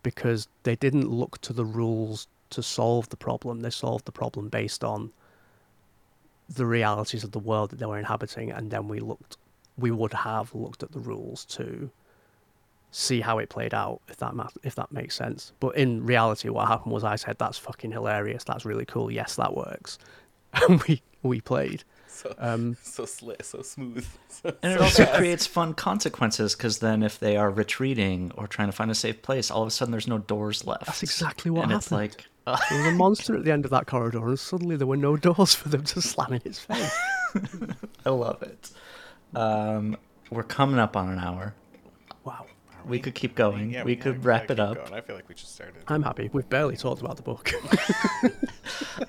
because they didn't look to the rules to solve the problem. They solved the problem based on the realities of the world that they were inhabiting, and then we looked, we would have looked at the rules to see how it played out, if that ma- if that makes sense. But in reality, what happened was I said, "That's fucking hilarious. That's really cool. Yes, that works," and we we played. So Um, so slick, so smooth. So, And it so also fast. creates fun consequences because then if they are retreating or trying to find a safe place, all of a sudden there's no doors left. That's exactly what and happened. it's like, uh, there was a monster at the end of that corridor, and suddenly there were no doors for them to slam in its face. I love it. Um, we're coming up on an hour. Wow. We could keep going. Yeah, we yeah, could gotta wrap it up. going. I feel like we just started. I'm happy. We've barely talked about the book.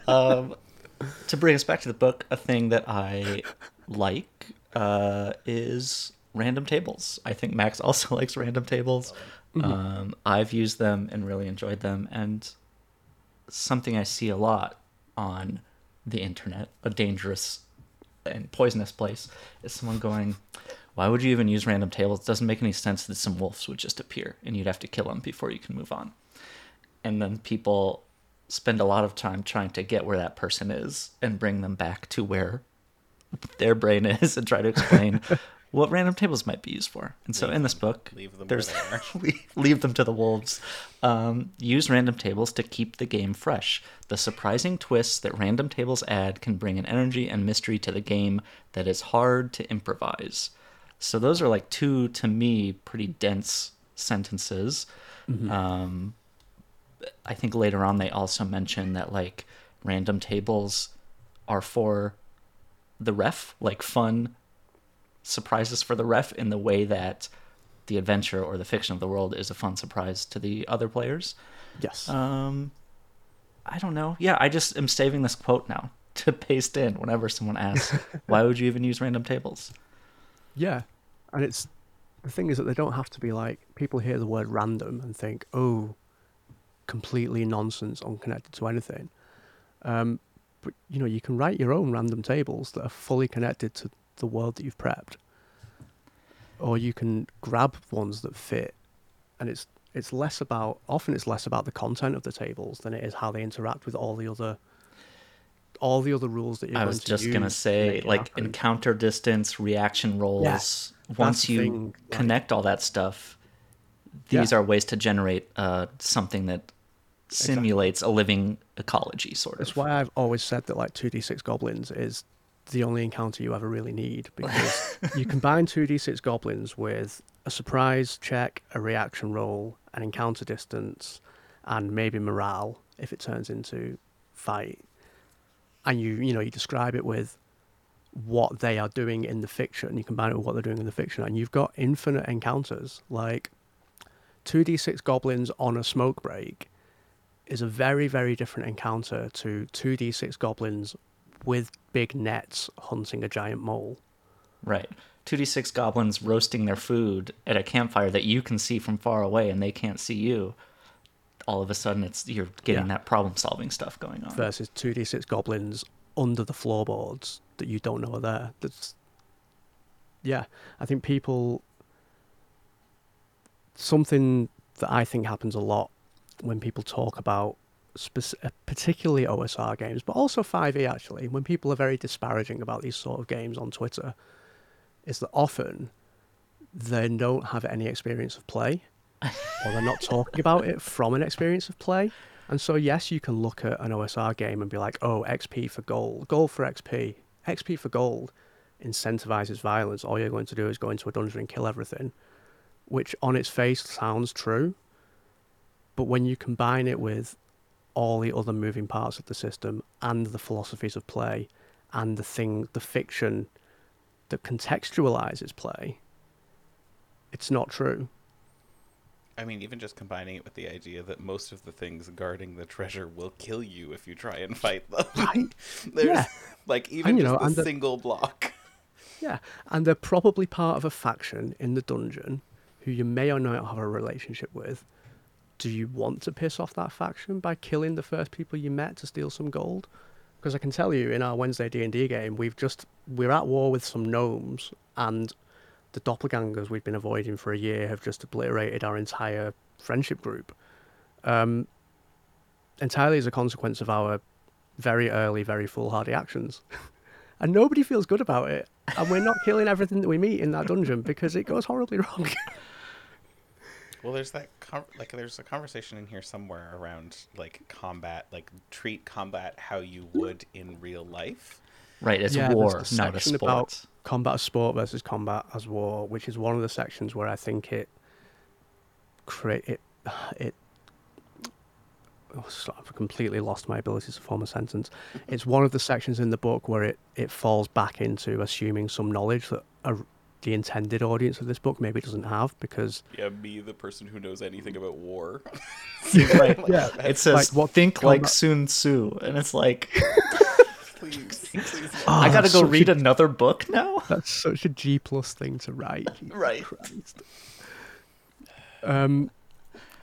um, to bring us back to the book, a thing that I like uh, is random tables. I think Max also likes random tables. Um, I've used them and really enjoyed them, and something I see a lot on the internet, a dangerous and poisonous place, is someone going, "Why would you even use random tables? It doesn't make any sense that some wolves would just appear and you'd have to kill them before you can move on." and then people spend a lot of time trying to get where that person is and bring them back to where their brain is and try to explain what random tables might be used for. And so Leave in this them- book, leave them there's leave them to the wolves. Um, use random tables to keep the game fresh. The surprising twists that random tables add can bring an energy and mystery to the game that is hard to improvise. So those are like two to me pretty dense sentences. Um, I think later on they also mention that like random tables are for the ref, like fun surprises for the ref in the way that the adventure or the fiction of the world is a fun surprise to the other players. yes. Um, I don't know. Yeah, I just am saving this quote now to paste in whenever someone asks, "Why would you even use random tables?" Yeah, and it's the thing is that they don't have to be like people hear the word random and think, oh, completely nonsense, unconnected to anything. Um, but you know, you can write your own random tables that are fully connected to the world that you've prepped, or you can grab ones that fit, and it's it's less about often it's less about the content of the tables than it is how they interact with all the other all the other rules that you're I going was to just gonna say, it like happen. encounter distance, reaction rolls. Once you thing, like- connect all that stuff, these Yeah. are ways to generate uh, something that simulates a living ecology, sort of. That's why I've always said that like 2d6 goblins is the only encounter you ever really need because you combine 2d6 goblins with a surprise check, a reaction roll, an encounter distance, and maybe morale if it turns into fight. And you you know you describe it with what they are doing in the fiction. and You combine it with what they're doing in the fiction, and you've got infinite encounters. Like two d six goblins on a smoke break is a very very different encounter to two d six goblins with big nets hunting a giant mole. Right. 2d6 goblins roasting their food at a campfire that you can see from far away and they can't see you. All of a sudden it's you're getting Yeah. that problem solving stuff going on. versus 2d6 goblins under the floorboards that you don't know are there. That's yeah, I think people something that I think happens a lot when people talk about spec- uh, particularly OSR games, but also 5e actually, when people are very disparaging about these sort of games on Twitter, is that often they don't have any experience of play or they're not talking about it from an experience of play. And so, yes, you can look at an OSR game and be like, oh, XP for gold, gold for XP, XP for gold incentivizes violence. All you're going to do is go into a dungeon and kill everything, which on its face sounds true. But when you combine it with all the other moving parts of the system and the philosophies of play and the thing, the fiction that contextualizes play, it's not true. I mean, even just combining it with the idea that most of the things guarding the treasure will kill you if you try and fight them. Right. There's Yeah. like even you just know, a and the- single block. Yeah, and they're probably part of a faction in the dungeon who you may or may not have a relationship with. Do you want to piss off that faction by killing the first people you met to steal some gold? Because I can tell you, in our Wednesday D and D game, we've just we're at war with some gnomes, and the doppelgangers we've been avoiding for a year have just obliterated our entire friendship group. Um, entirely as a consequence of our very early, very foolhardy actions. and nobody feels good about it. And we're not killing everything that we meet in that dungeon because it goes horribly wrong. Well, there's that con- like there's a conversation in here somewhere around like combat, like treat combat how you would in real life. Right, it's Yeah, war, a not a sport. about combat as sport versus combat as war, which is one of the sections where I think it create it it. Oh, I've completely lost my ability to form a sentence. It's one of the sections in the book where it, it falls back into assuming some knowledge that a, the intended audience of this book maybe doesn't have because Yeah, me, the person who knows anything about war. right. Yeah. It says Like, what think like combat- Sun Tzu and it's like please, please. Oh, I got to go read a- another book now. That's such a G plus thing to write. Right. Christ. Um,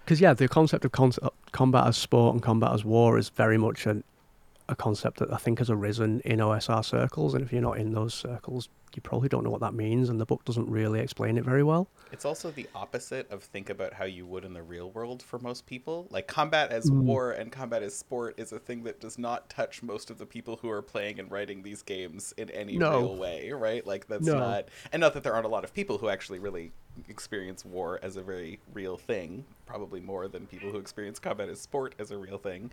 because yeah, the concept of con- combat as sport and combat as war is very much an, a concept that I think has arisen in OSR circles, and if you're not in those circles, you probably don't know what that means, and the book doesn't really explain it very well. It's also the opposite of think about how you would in the real world for most people. Like combat as Mm. war and combat as sport is a thing that does not touch most of the people who are playing and writing these games in any No. real way, right? Like that's No. not and not that there aren't a lot of people who actually really experience war as a very real thing, probably more than people who experience combat as sport as a real thing.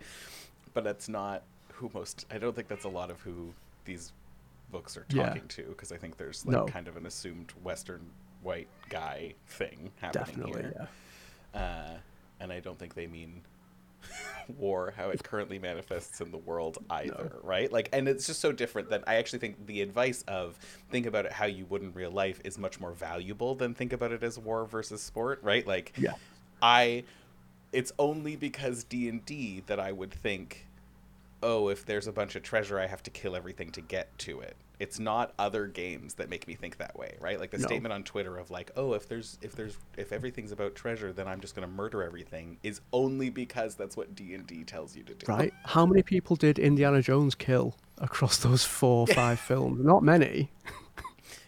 But that's not who most I don't think that's a lot of who these books are Yeah. talking to because I think there's like No. kind of an assumed Western white guy thing happening Definitely, here. yeah. Uh, and I don't think they mean war how it currently manifests in the world either, right? Like, and it's just so different that I actually think the advice of think about it how you would in real life is much more valuable than think about it as war versus sport, right? Like, Yeah. I, it's only because D and D that I would think, oh, if there's a bunch of treasure, I have to kill everything to get to it. It's not other games that make me think that way, right? Like the No. statement on Twitter of like, oh, if there's if there's if everything's about treasure, then I'm just gonna murder everything is only because that's what D and D tells you to do. Right? How many people did Indiana Jones kill across those four or five films? Not many.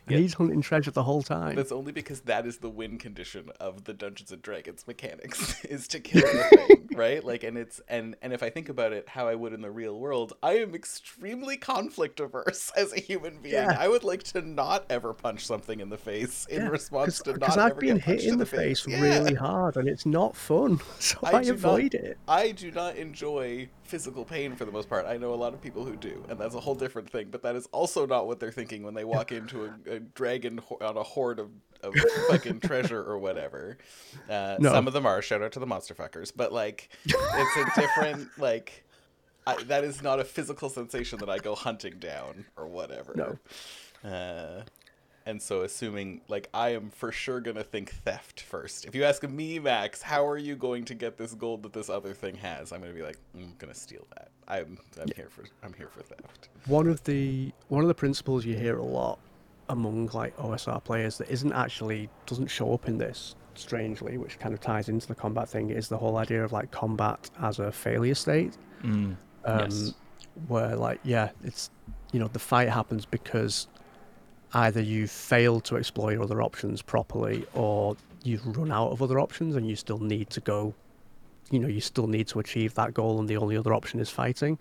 And Yeah. he's hunting treasure the whole time. That's only because that is the win condition of the Dungeons and Dragons mechanics is to kill the thing, right? Like, and it's and and if I think about it, how I would in the real world, I am extremely conflict averse as a human being. Yeah. I would like to not ever punch something in the face in Yeah, response to because not I've ever been hit in the face Yeah. really hard, and it's not fun. So I, do avoid not, it. I do not enjoy physical pain for the most part. I know a lot of people who do, and that's a whole different thing. But that is also not what they're thinking when they walk into a, a dragon ho- on a horde of, of fucking treasure or whatever. Uh, No. Some of them are. Shout out to the monster fuckers. But like, it's a different like. I, that is not a physical sensation that I go hunting down or whatever. No. Uh, and so, assuming, like, I am for sure gonna think theft first. If you ask me, Max, how are you going to get this gold that this other thing has? I'm gonna be like, I'm gonna steal that. I'm, I'm here for, I'm here for theft. One of the one of the principles you hear a lot among like OSR players that isn't actually doesn't show up in this strangely, which kind of ties into the combat thing, is the whole idea of like combat as a failure state. Mm, um, yes. where like yeah it's you know the fight happens because either you've failed to explore your other options properly or you've run out of other options and you still need to go you know you still need to achieve that goal and the only other option is fighting.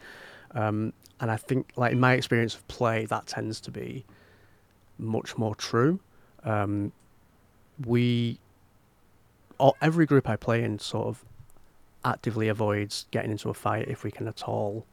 Um, and i think like in my experience of play that tends to be much more true. Um, we every group i play in sort of actively avoids getting into a fight if we can at all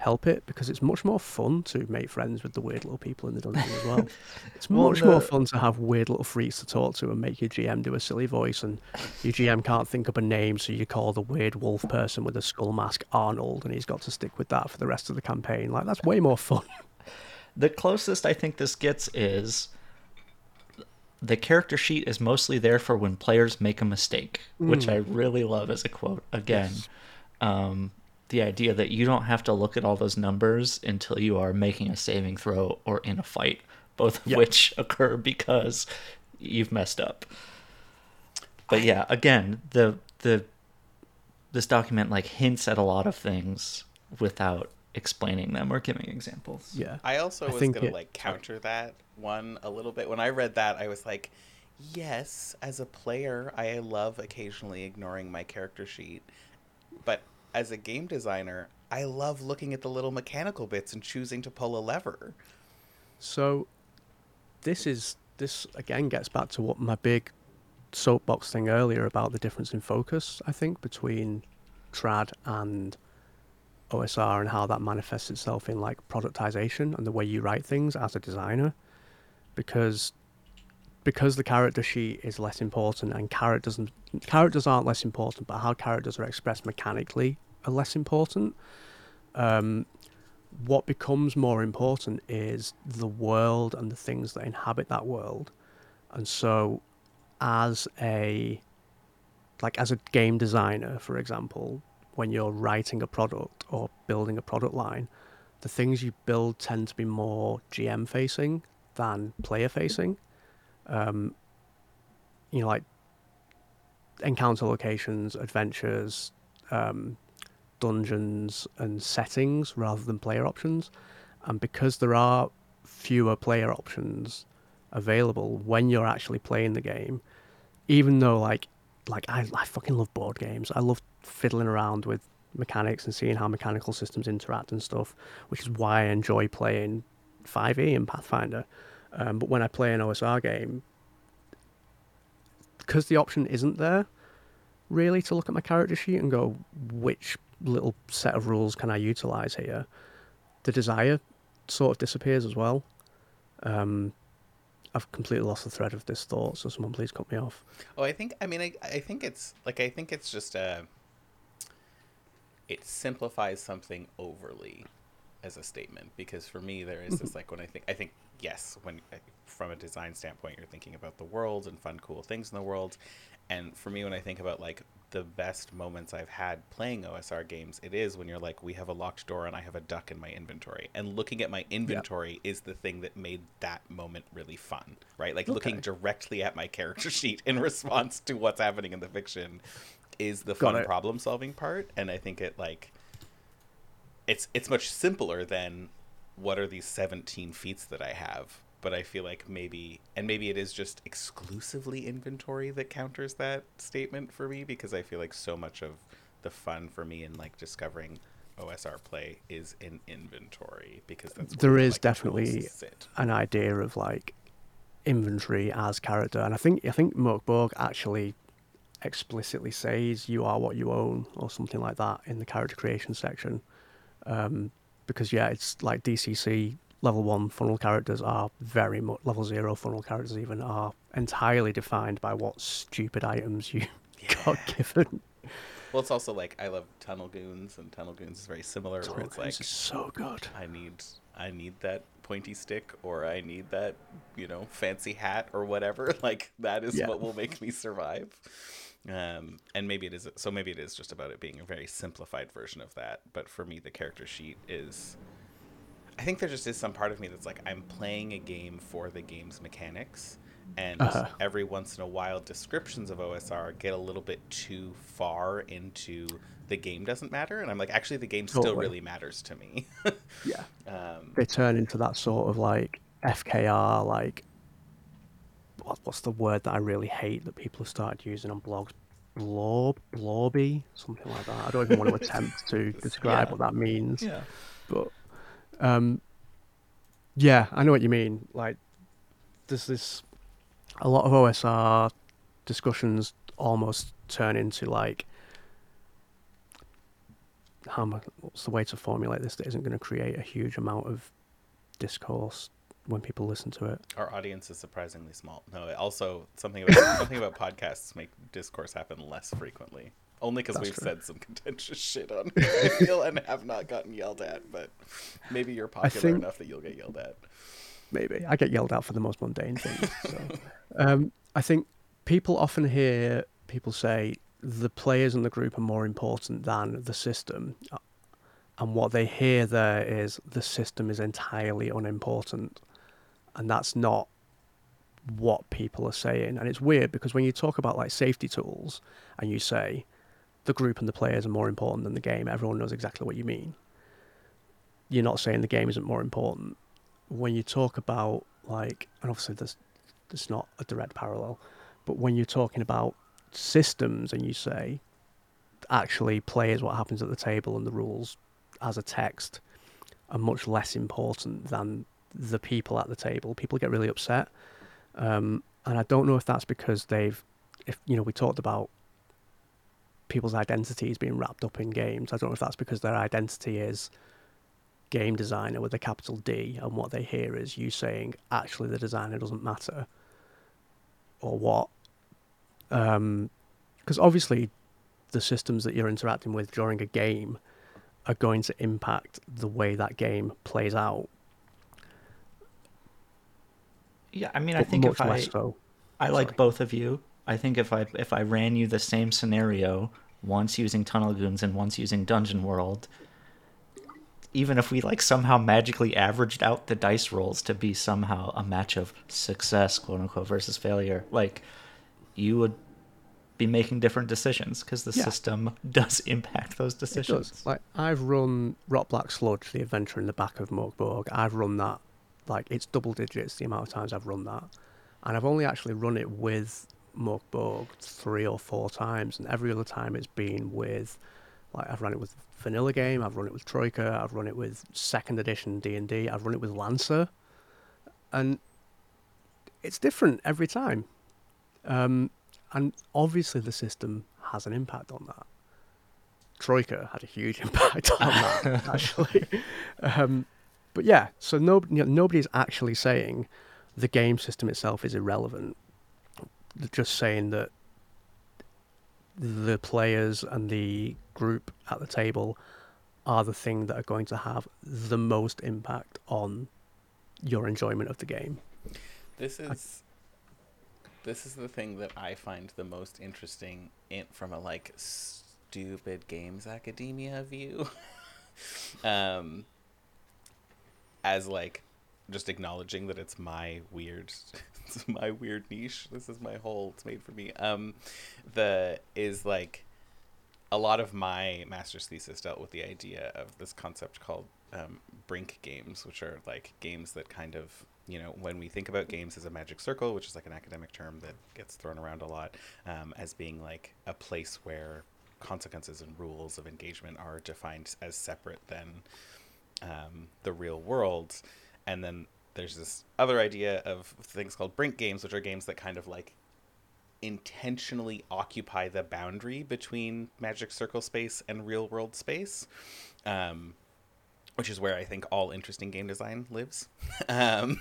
help it because it's much more fun to make friends with the weird little people in the dungeon as well. It's Well, much more fun to have weird little freaks to talk to and make your GM do a silly voice and your GM can't think up a name so you call the weird wolf person with a skull mask Arnold and he's got to stick with that for the rest of the campaign. Like that's way more fun. The closest I think this gets is the character sheet is mostly there for when players make a mistake, which I really love as a quote. Again, um, the idea that you don't have to look at all those numbers until you are making a saving throw or in a fight, both of Yep. which occur because you've messed up. But yeah, again, the the this document like hints at a lot of things without explaining them or giving examples. Yeah. I also I was think gonna it- like counter that one a little bit. When I read that, I was like, yes, as a player, I love occasionally ignoring my character sheet, but as a game designer, I love looking at the little mechanical bits and choosing to pull a lever. So this is this again gets back to what my big soapbox thing earlier about the difference in focus, I think, between trad and OSR and how that manifests itself in like productization and the way you write things as a designer. Because because the character sheet is less important and characters characters aren't less important, but how characters are expressed mechanically are less important. Um, what becomes more important is the world and the things that inhabit that world. And so, as a like as a game designer, for example, when you're writing a product or building a product line, the things you build tend to be more GM facing than player facing. Um, you know, like encounter locations, adventures, um, dungeons, and settings rather than player options. And because there are fewer player options available when you're actually playing the game, even though like like I, I fucking love board games. I love fiddling around with mechanics and seeing how mechanical systems interact and stuff, which is why I enjoy playing 5e and Pathfinder. Um, but when I play an OSR game, because the option isn't there, really to look at my character sheet and go which little set of rules can I utilize here, the desire sort of disappears as well. Um, I've completely lost the thread of this thought, so someone please cut me off. Oh, I think. I mean, I, I think it's like I think it's just a. It simplifies something overly, as a statement because for me there is this mm-hmm. like when I think I think yes when uh, from a design standpoint you're thinking about the world and fun cool things in the world, and for me when I think about like the best moments I've had playing OSR games, it is when you're like we have a locked door and I have a duck in my inventory, and looking at my inventory is the thing that made that moment really fun, right? Like looking directly at my character sheet in response to what's happening in the fiction is the Got fun problem solving part. And i think it like it's it's much simpler than what are these 17 feats that i have but i feel like maybe and maybe it is just exclusively inventory that counters that statement for me because i feel like so much of the fun for me in like discovering osr play is in inventory because that's There like, definitely an idea of like inventory as character, and I think I think Mörk Borg actually explicitly says you are what you own or something like that in the character creation section. Um, because yeah, it's like DCC level one funnel characters are very much level zero funnel characters even are entirely defined by what stupid items you got given. Well, it's also like I love Tunnel Goons, and Tunnel Goons is very similar. Tunnel where it's like Goons is so good. I need I need that pointy stick, or I need that you know fancy hat, or whatever. Like that is Yeah. what will make me survive. Um, and maybe it is so. Maybe it is just about it being a very simplified version of that. But for me, the character sheet is. I think there just is some part of me that's like I'm playing a game for the game's mechanics, and Uh-huh. every once in a while, descriptions of OSR get a little bit too far into the game doesn't matter, and I'm like, actually, the game still Totally. really matters to me. Yeah. um, They turn into that sort of like FKR, like what's the word that I really hate that people have started using on blogs? Blob, blobby, something like that. I don't even want to attempt to describe Yeah. what that means. Yeah. But um, yeah, I know what you mean. Like, there's this a lot of OSR discussions almost turn into like how mu- what's the way to formulate this that isn't going to create a huge amount of discourse when people listen to it. our audience is surprisingly small. No, also something about something about podcasts make discourse happen less frequently. Only because we've true. said some contentious shit on here, I feel, and have not gotten yelled at. But maybe you're popular think- enough that you'll get yelled at. maybe I get yelled at for the most mundane things. So, um, I think people often hear people say the players in the group are more important than the system, uh, and what they hear there is the system is entirely unimportant, and that's not what people are saying. And it's weird because when you talk about like safety tools and you say the group and the players are more important than the game, everyone knows exactly what you mean. You're not saying the game isn't more important when you talk about like and obviously there's there's not a direct parallel but when you're talking about systems and you say actually play is what happens at the table and the rules as a text are much less important than the people at the table people get really upset um, and i don't know if that's because they've if you know we talked about people's identities being wrapped up in games i don't know if that's because their identity is game designer with a capital D, and what they hear is you saying actually the designer doesn't matter, or what? Because obviously, the systems that you're interacting with during a game are going to impact the way that game plays out. Yeah, I mean, I think if I so. I like Sorry. both of you. I think if I if I ran you the same scenario, once using Tunnel Goons and once using Dungeon World, even if we like somehow magically averaged out the dice rolls to be somehow a match of success, quote unquote, versus failure, like you would be making different decisions because the Yeah. system does impact those It decisions. does. Like I've run Rotblack Sludge, the adventure in the back of Mörk Borg. I've run that like it's double digits the amount of times I've run that, and I've only actually run it with Mörk Borg three or four times, and every other time it's been with like I've run it with vanilla game, I've run it with Troika, I've run it with second edition D and D, I've run it with Lancer, and it's different every time. Um, and obviously the system has an impact on that. Troika had a huge impact on that, actually. Um, but yeah, so no, you know, nobody's actually saying the game system itself is irrelevant. They're just saying that the players and the group at the table are the thing that are going to have the most impact on your enjoyment of the game. This is this is the thing that I find the most interesting in from a like stupid games academia view. um as like just acknowledging that it's my weird it's my weird niche. This is my whole it's made for me. Um the is like a lot of my master's thesis dealt with the idea of this concept called um, brink games, which are like games that kind of, you know, when we think about games as a magic circle, which is like an academic term that gets thrown around a lot, um, as being like a place where consequences and rules of engagement are defined as separate than um, the real world. And then there's this other idea of things called brink games, which are games that kind of like intentionally occupy the boundary between magic circle space and real world space um, which is where I think all interesting game design lives. um,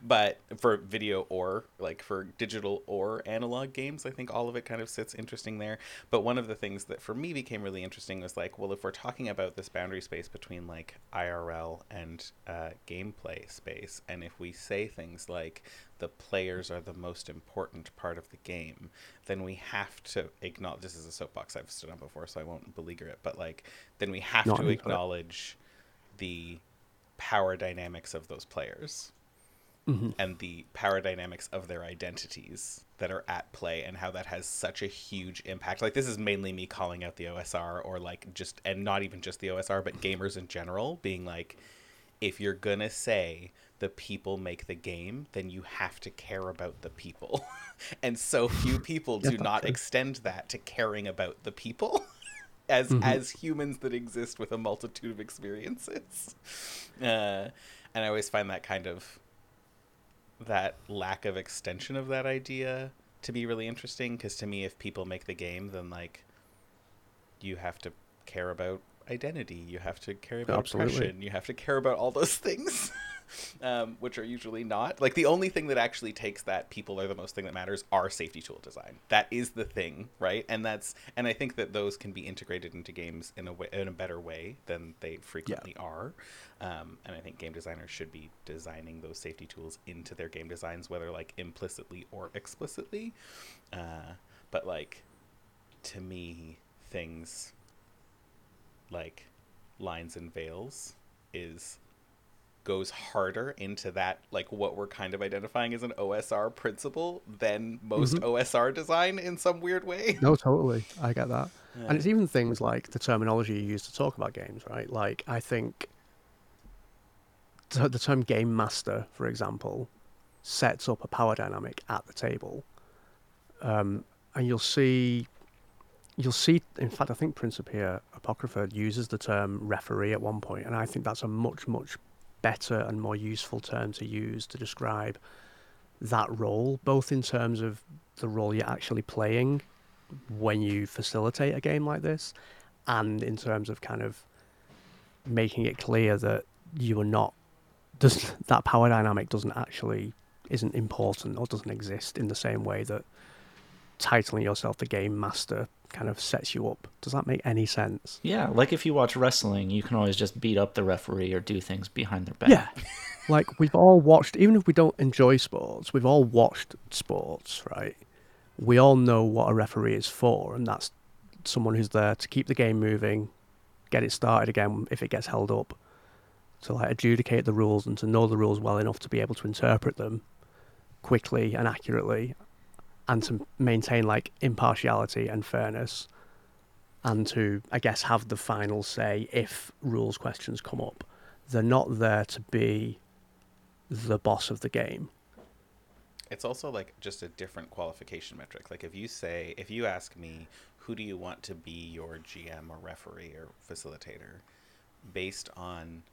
but for video or like for digital or analog games, I think all of it kind of sits interesting there. But one of the things that for me became really interesting was like, well, if we're talking about this boundary space between like IRL and uh, gameplay space, and if we say things like the players are the most important part of the game, then we have to acknowledge this is a soapbox I've stood on before, so I won't beleaguer it, but like, then we have Not to acknowledge the power dynamics of those players Mhm. and the power dynamics of their identities that are at play and how that has such a huge impact. Like this is mainly me calling out the OSR or like just and not even just the OSR but gamers in general being like if you're going to say the people make the game, then you have to care about the people. and so few people do that's not true. extend that to caring about the people. as Mhm. as humans that exist with a multitude of experiences. Uh, and I always find that kind of that lack of extension of that idea to be really interesting because to me if people make the game then like you have to care about identity. You have to care about Absolutely. oppression. You have to care about all those things um, which are usually not. Like the only thing that actually takes that people are the most thing that matters are safety tool design. That is the thing right? And that's and i think that those can be integrated into games in a way in a better way than they frequently are. Um, and i think game designers should be designing those safety tools into their game designs whether like implicitly or explicitly. Uh, but like to me things like lines and veils is goes harder into that like what we're kind of identifying as an OSR principle than most Mhm. OSR design in some weird way. No, totally. I get that. Yeah. And it's even things like the terminology you use to talk about games, right? Like, I think t- the term game master, for example, sets up a power dynamic at the table. Um, and you'll see, you'll see, in fact, I think Principia Apocrypha uses the term referee at one point, and I think that's a much, much better and more useful term to use to describe that role, both in terms of the role you're actually playing when you facilitate a game like this, and in terms of kind of making it clear that you are not does that power dynamic doesn't actually isn't important or doesn't exist in the same way that titling yourself the game master kind of sets you up. Does that make any sense? Yeah, like if you watch wrestling, you can always just beat up the referee or do things behind their back. Yeah. like we've all watched even if we don't enjoy sports, we've all watched sports, right? We all know what a referee is for and that's someone who's there to keep the game moving, get it started again if it gets held up, to like adjudicate the rules and to know the rules well enough to be able to interpret them quickly and accurately and to maintain like impartiality and fairness and to I guess have the final say if rules questions come up. They're not there to be the boss of the game. It's also like just a different qualification metric. Like if you say, if you ask me, who do you want to be your GM or referee or facilitator, based on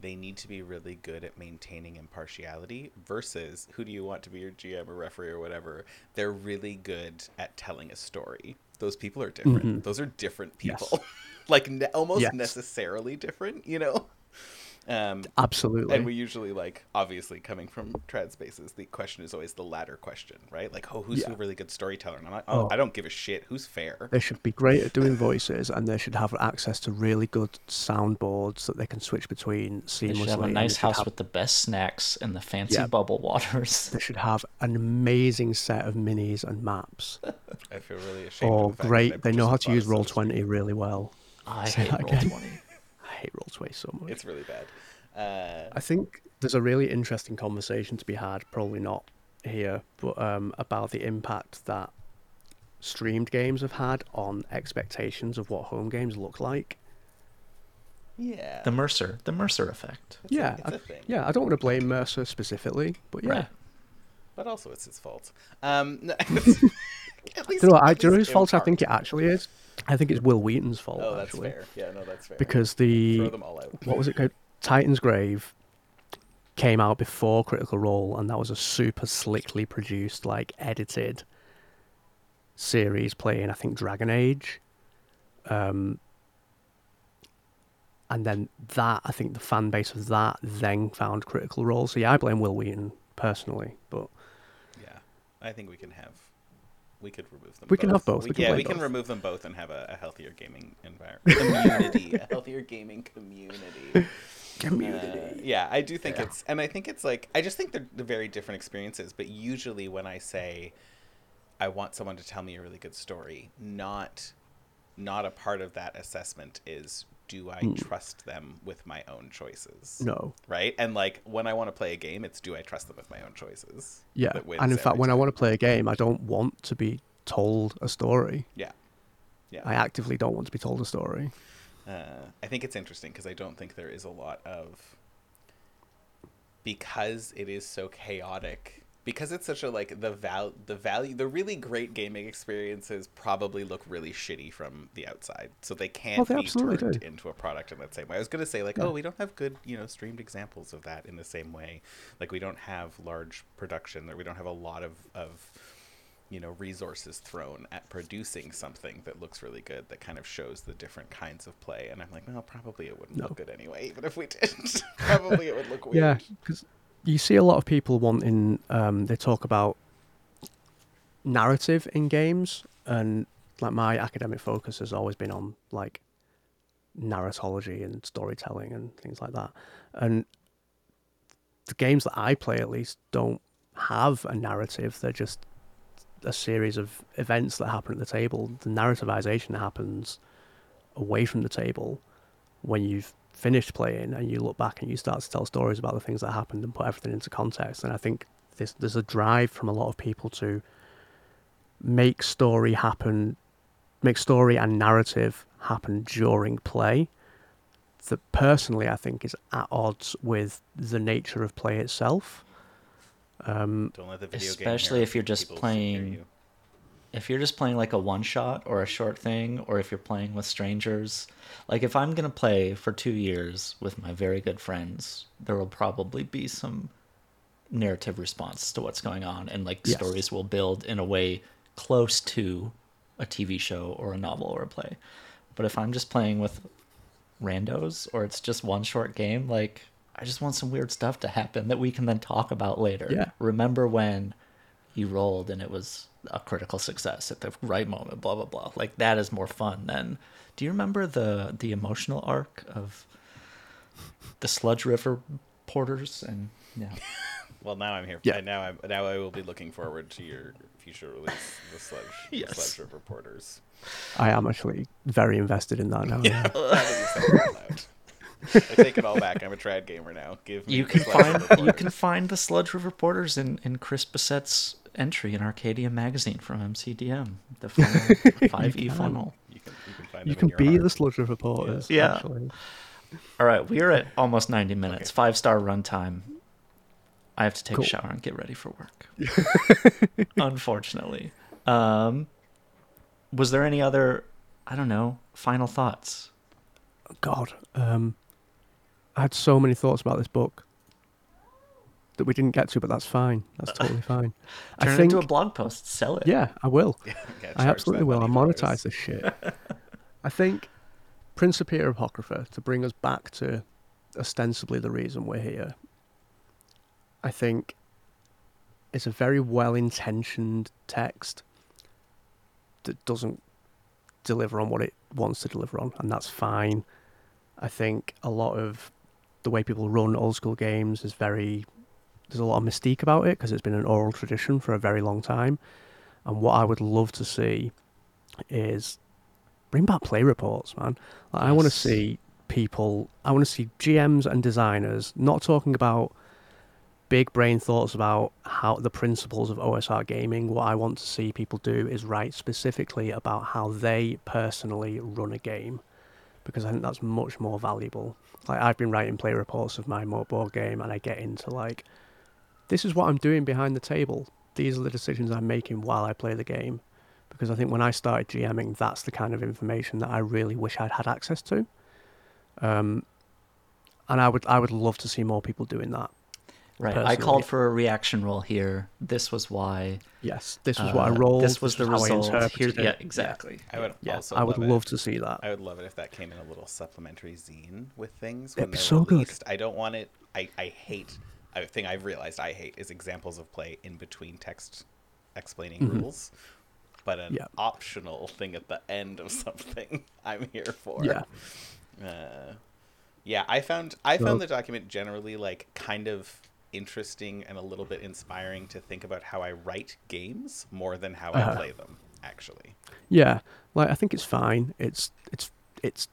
they need to be really good at maintaining impartiality versus who do you want to be your GM or referee or whatever, they're really good at telling a story. Those people are different. Mhm. Those are different Yes. people. like ne- almost Yes. necessarily different, you know? Um, Absolutely. and we usually like obviously coming from trad spaces the question is always the latter question right like oh who's Yeah. a really good storyteller and i'm like oh, Oh. i don't give a shit who's fair they should be great at doing voices and they should have access to really good soundboards that they can switch between seamlessly. They seamlessly. should have a nice house have- with the best snacks and the fancy Yeah. bubble waters. They should have an amazing set of minis and maps. i feel really ashamed of that I Oh, great, they know how to use Roll Twenty really well. I Say hate that roll again. twenty. I hate Roll Twenty so much. It's really bad uh I think there's a really interesting conversation to be had, probably not here, but um, about the impact that streamed games have had on expectations of what home games look like. yeah The Mercer, the Mercer effect. It's a- yeah, it's a I- thing. yeah. I don't want to blame Mercer specifically, but yeah. Right. but also it's his fault um no, at least, Do you know what, I, do you know whose in fault I think it actually is? I think it's Wil Wheaton's fault. oh that's actually, fair yeah no that's fair because throw the them all out what was it called? Titansgrave came out before Critical Role, and that was a super slickly produced, like edited series playing, I think, Dragon Age. Um, and then that, I think the fan base of that then found Critical Role. So yeah, I blame Wil Wheaton personally, but Yeah, I think we can have. We could remove them. We can have both. We, We can yeah, play we can remove them both and have a, a healthier gaming environment. Community, a healthier gaming community. Uh, yeah, I do think Yeah. it's, and I think it's like, I just think they're, they're very different experiences. But usually, when I say I want someone to tell me a really good story, not, not a part of that assessment is do I Mm. trust them with my own choices? no. Right, and like when I want to play a game, it's do I trust them with my own choices? Yeah, and in fact, when I want to play a game, I don't want to be told a story. yeah, yeah, I actively don't want to be told a story. Uh, I think it's interesting because I don't think there is a lot of because it is so chaotic. Because it's such a like the val the value the really great gaming experiences probably look really shitty from the outside, so they can't Oh, they be turned do. into a product in that same way. I was gonna say like, Yeah. oh, we don't have good you know streamed examples of that in the same way. Like we don't have large production, or we don't have a lot of of you know resources thrown at producing something that looks really good that kind of shows the different kinds of play and i'm like well probably it wouldn't No. look good anyway even if we did probably it would look weird Yeah, because you see a lot of people wanting. Um, they talk about narrative in games, and like my academic focus has always been on like narratology and storytelling and things like that. And the games that I play, at least, don't have a narrative. They're just a series of events that happen at the table. The narrativization happens away from the table when you've finished playing and you look back and you start to tell stories about the things that happened and put everything into context. And I think this, there's a drive from a lot of people to make story happen, make story and narrative happen during play. That personally, I think, is at odds with the nature of play itself. Um, don't let the video Especially game if you're just playing- you. If you're just playing like a one shot or a short thing, or if you're playing with strangers, like if I'm gonna play for two years with my very good friends, there will probably be some narrative response to what's going on, and like Yes. stories will build in a way close to a TV show or a novel or a play. But if I'm just playing with randos or it's just one short game, like I just want some weird stuff to happen that we can then talk about later. Yeah. Remember when you rolled and it was a critical success at the right moment, blah blah blah. Like that is more fun than do you remember the the emotional arc of the Sludge River porters and yeah. well now i'm here Yeah. and now i'm now i will be looking forward to your future release the sludge the sludge river porters I am actually very invested in that now. yeah yeah. now that you said it out loud. i take it all back i'm a trad gamer now give me You can find you can find the Sludge River porters in, in Chris Bissette's entry in Arcadia magazine from MCDM, the funnel, five E can. funnel. you can you can You can be heart. the sludge of reporters. Yeah. Actually. All right, we are at almost 90 minutes. Okay. Five star runtime. I have to take Cool. a shower and get ready for work. Unfortunately. Um, was there any other, I don't know, final thoughts? God, um, I had so many thoughts about this book that we didn't get to, but that's fine. That's totally fine. Turn I it think, into a blog post. Sell it. yeah, I will. I absolutely will. For monetize this shit. I think Principia Apocrypha, to bring us back to ostensibly the reason we're here, I think it's a very well intentioned text that doesn't deliver on what it wants to deliver on, and that's fine. I think a lot of the way people run old school games is very. There's a lot of mystique about it because it's been an oral tradition for a very long time. And what I would love to see is bring back play reports, man. Like, I want to see people, I want to see GMs and designers not talking about big brain thoughts about how the principles of OSR gaming. What I want to see people do is write specifically about how they personally run a game because I think that's much more valuable. Like I've been writing play reports of my board game and I get into like this is what I'm doing behind the table. These are the decisions I'm making while I play the game. Because I think when I started GMing, that's the kind of information that I really wish I'd had access to. Um, and I would I would love to see more people doing that. Right. I called for a reaction roll here. This was why. Yes, this was what I uh, rolled. This was the how I result. interpreted Here- yeah, exactly. I would Yeah, also I would love, love to see that. I would love it if that came in a little supplementary zine with things It'd be they're so good. I don't want it. I, I hate. A thing I've realized I hate is examples of play in between text explaining Mhm. rules, but an Yeah. optional thing at the end of something. I'm here for. Yeah. Uh, yeah, I found I Well- found the document generally like kind of interesting and a little bit inspiring to think about how I write games more than how I Uh-huh. play them. Actually, Yeah, like I think it's fine. It's it's it's.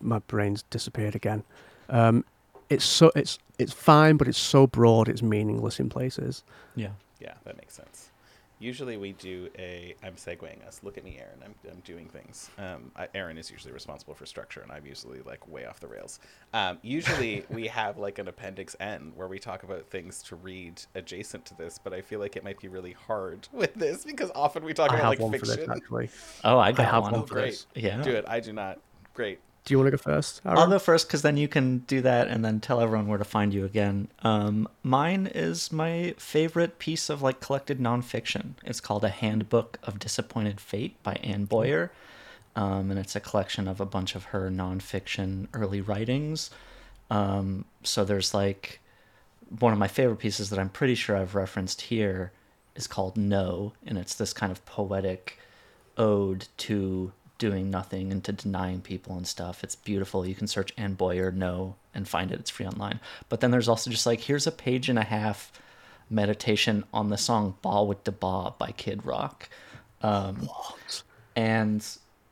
My brain's disappeared again. Um, it's so it's it's fine, but it's so broad. It's meaningless in places. Yeah. yeah, that makes sense. Usually we do a. I'm segueing us. Look at me, Aaron. I'm, I'm doing things. Um, I, Aaron is usually responsible for structure, and I'm usually like way off the rails. Um, usually we have like an appendix N where we talk about things to read adjacent to this, but I feel like it might be really hard with this because often we talk I about have like one for fiction. this actually. Oh, I got have one. one Oh, for great! this. Yeah. Do it. I do not. Great. Do you want to go first? I'll go first because then you can do that and then tell everyone where to find you again. Um, mine is my favorite piece of like collected nonfiction. It's called A Handbook of Disappointed Fate by Anne Boyer. Um, and it's a collection of a bunch of her nonfiction early writings. Um, so there's like one of my favorite pieces that I'm pretty sure I've referenced here is called No, and it's this kind of poetic ode to doing nothing and to denying people and stuff. It's beautiful. You can search Anne Boyer No and find it. It's free online. But then there's also just like here's a page and a half meditation on the song Bawitdaba by Kid Rock. Um, and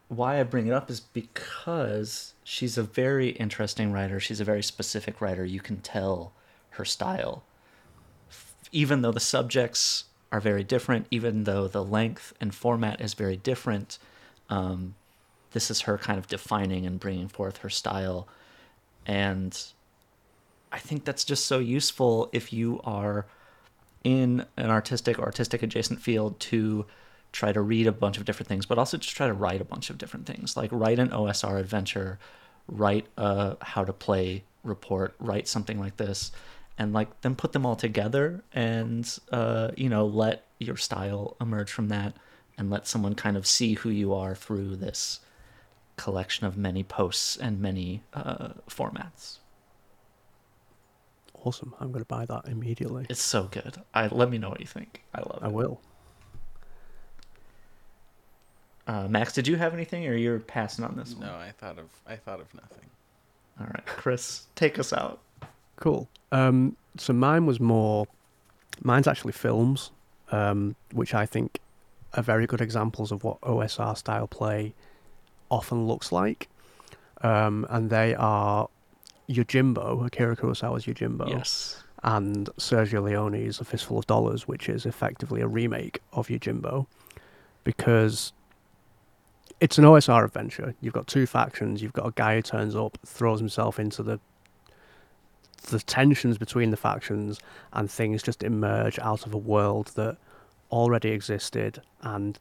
why I bring it up is because she's a very interesting writer. She's a very specific writer. You can tell her style. Even though the subjects are very different, even though the length and format is very different, um, this is her kind of defining and bringing forth her style. And I think that's just so useful if you are in an artistic or artistic adjacent field to try to read a bunch of different things, but also just try to write a bunch of different things. Like write an OSR adventure, write a how to play report, write something like this, and like then put them all together and uh, you know let your style emerge from that, and let someone kind of see who you are through this collection of many posts and many uh, formats. Awesome. I'm going to buy that immediately. It's so good. I let me know what you think. I love it. I will. Uh, Max, did you have anything, or you're passing on this one? No, I thought of I thought of nothing. All right, Chris, take us out. Cool. Um, so mine was more. Mine's actually films, um, which I think are very good examples of what OSR style play often looks like. Um, and they are Yojimbo, Akira Kurosawa's Yojimbo, Yes. and Sergio Leone's A Fistful of Dollars, which is effectively a remake of Yojimbo, because it's an OSR adventure. You've got two factions. You've got a guy who turns up, throws himself into the the tensions between the factions, and things just emerge out of a world that already existed and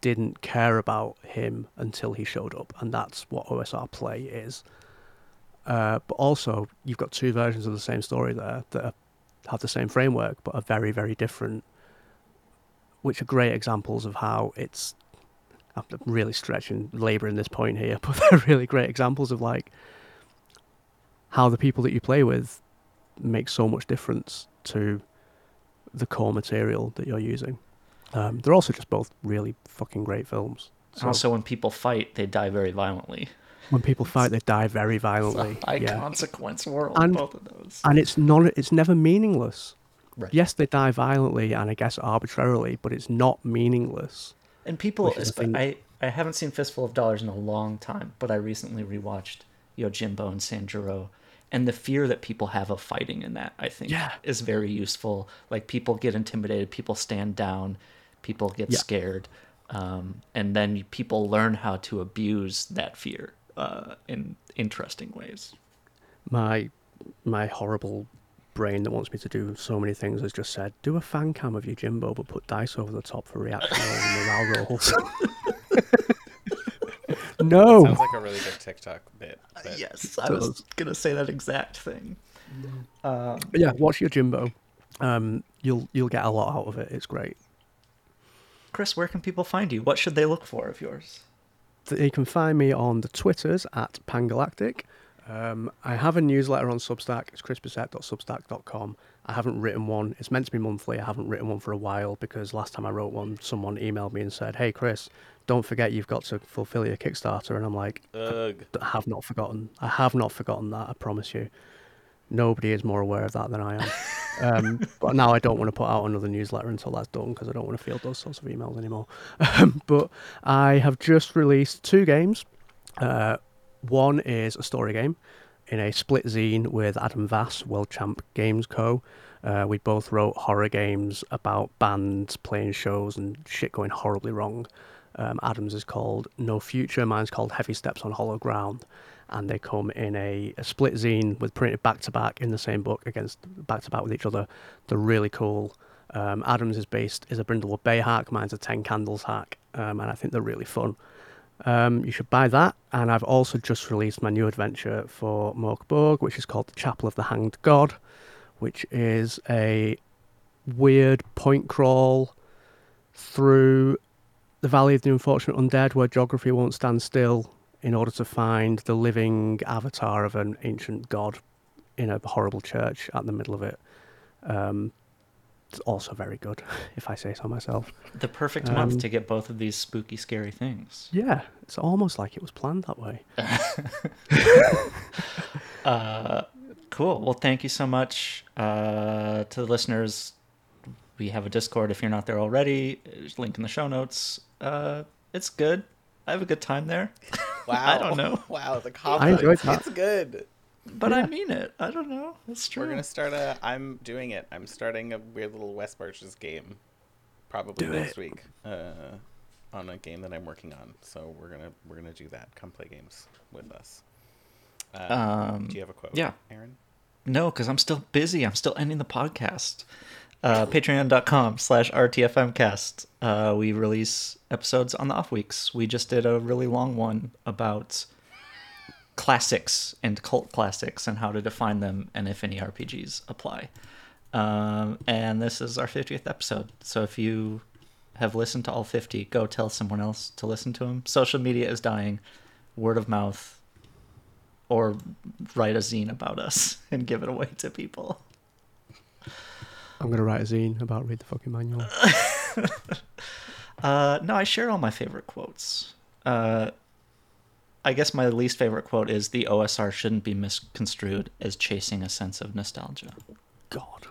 didn't care about him until he showed up, and that's what OSR play is. Uh, but also, you've got two versions of the same story there that are, have the same framework but are very, very different, which are great examples of how it's. I'm really stretching, labouring this point here, but they're really great examples of like how the people that you play with make so much difference to the core material that you're using. Um, they're also just both really fucking great films. So also, when people fight, they die very violently. when people fight, they die very violently. high yeah. consequence world. And- both of those. and it's not it's never meaningless Right. yes they die violently and i guess arbitrarily but it's not meaningless And people, Which is the thing- I I haven't seen Fistful of Dollars in a long time, but I recently rewatched Yojimbo and Sanjuro, and the fear that people have of fighting in that, I think, Yeah. is very useful. Like people get intimidated, people stand down, people get Yeah. scared, um, and then people learn how to abuse that fear uh, in interesting ways. my my horrible brain that wants me to do so many things has just said do a fan cam of Yojimbo but put dice over the top for reaction and morale rolls No. Sounds like a really good TikTok bit. but- yes, I was gonna say that exact thing. Um, yeah, watch Yojimbo. Um, you'll you'll get a lot out of it. It's great. Chris, where can people find you? What should they look for of yours? Th- You can find me on the Twitters at Pangalactic. Um, I have a newsletter on Substack. It's chrisbissette.substack.com. I haven't written one. It's meant to be monthly. I haven't written one for a while because last time I wrote one, someone emailed me and said, "Hey, Chris, don't forget you've got to fulfill your Kickstarter." And I'm like, Ugh. I have not forgotten. I have not forgotten that. I promise you. Nobody is more aware of that than I am. Um, but now I don't want to put out another newsletter until that's done because I don't want to field those sorts of emails anymore. Um, but I have just released two games. Uh, one is a story game in a split zine with Adam Vass, World Champ Games Co. Uh, we both wrote horror games about bands playing shows and shit going horribly wrong. Um, Adam's is called No Future, mine's called Heavy Steps on Hollow Ground, and they come in a, a split zine with printed back to back in the same book against back to back with each other. They're really cool. Um, Adam's is based is a Brindlewood Bay hack, mine's a Ten Candles hack, um, and I think they're really fun. Um, you should buy that. And I've also just released my new adventure for Mörk Borg, which is called The Chapel of the Hanged God, which is a weird point crawl through the Valley of the Unfortunate Undead, where geography won't stand still in order to find the living avatar of an ancient god in a horrible church at the middle of it. Um, also very good, if I say so myself. The perfect month Um, to get both of these spooky, scary things. Yeah, it's almost like it was planned that way. Uh, cool. Well, thank you so much uh, to the listeners. We have a Discord if you're not there already. There's a link in the show notes. Uh, it's good. I have a good time there. Wow. I don't know. Wow, the compliment. enjoyed that. It's good. But I mean it. I don't know. It's true. We're gonna start a. I'm doing it. I'm starting a weird little West Marches game, probably Do next it. week, uh, on a game that I'm working on. So we're gonna we're gonna do that. Come play games with us. Uh, Um, do you have a quote? yeah. Aaron. No, because I'm still busy. I'm still ending the podcast. Uh, Patreon.com slash RTFMcast. Uh, we release episodes on the off weeks. We just did a really long one about classics and cult classics and how to define them and if any RPGs apply. Um, and this is our 50th episode. So if you have listened to all 50, go tell someone else to listen to them. Social media is dying. Word of mouth or write a zine about us and give it away to people. I'm gonna write a zine about read the fucking manual. Uh, no, I share all my favorite quotes. Uh, I guess my least favorite quote is the OSR shouldn't be misconstrued as chasing a sense of nostalgia. God.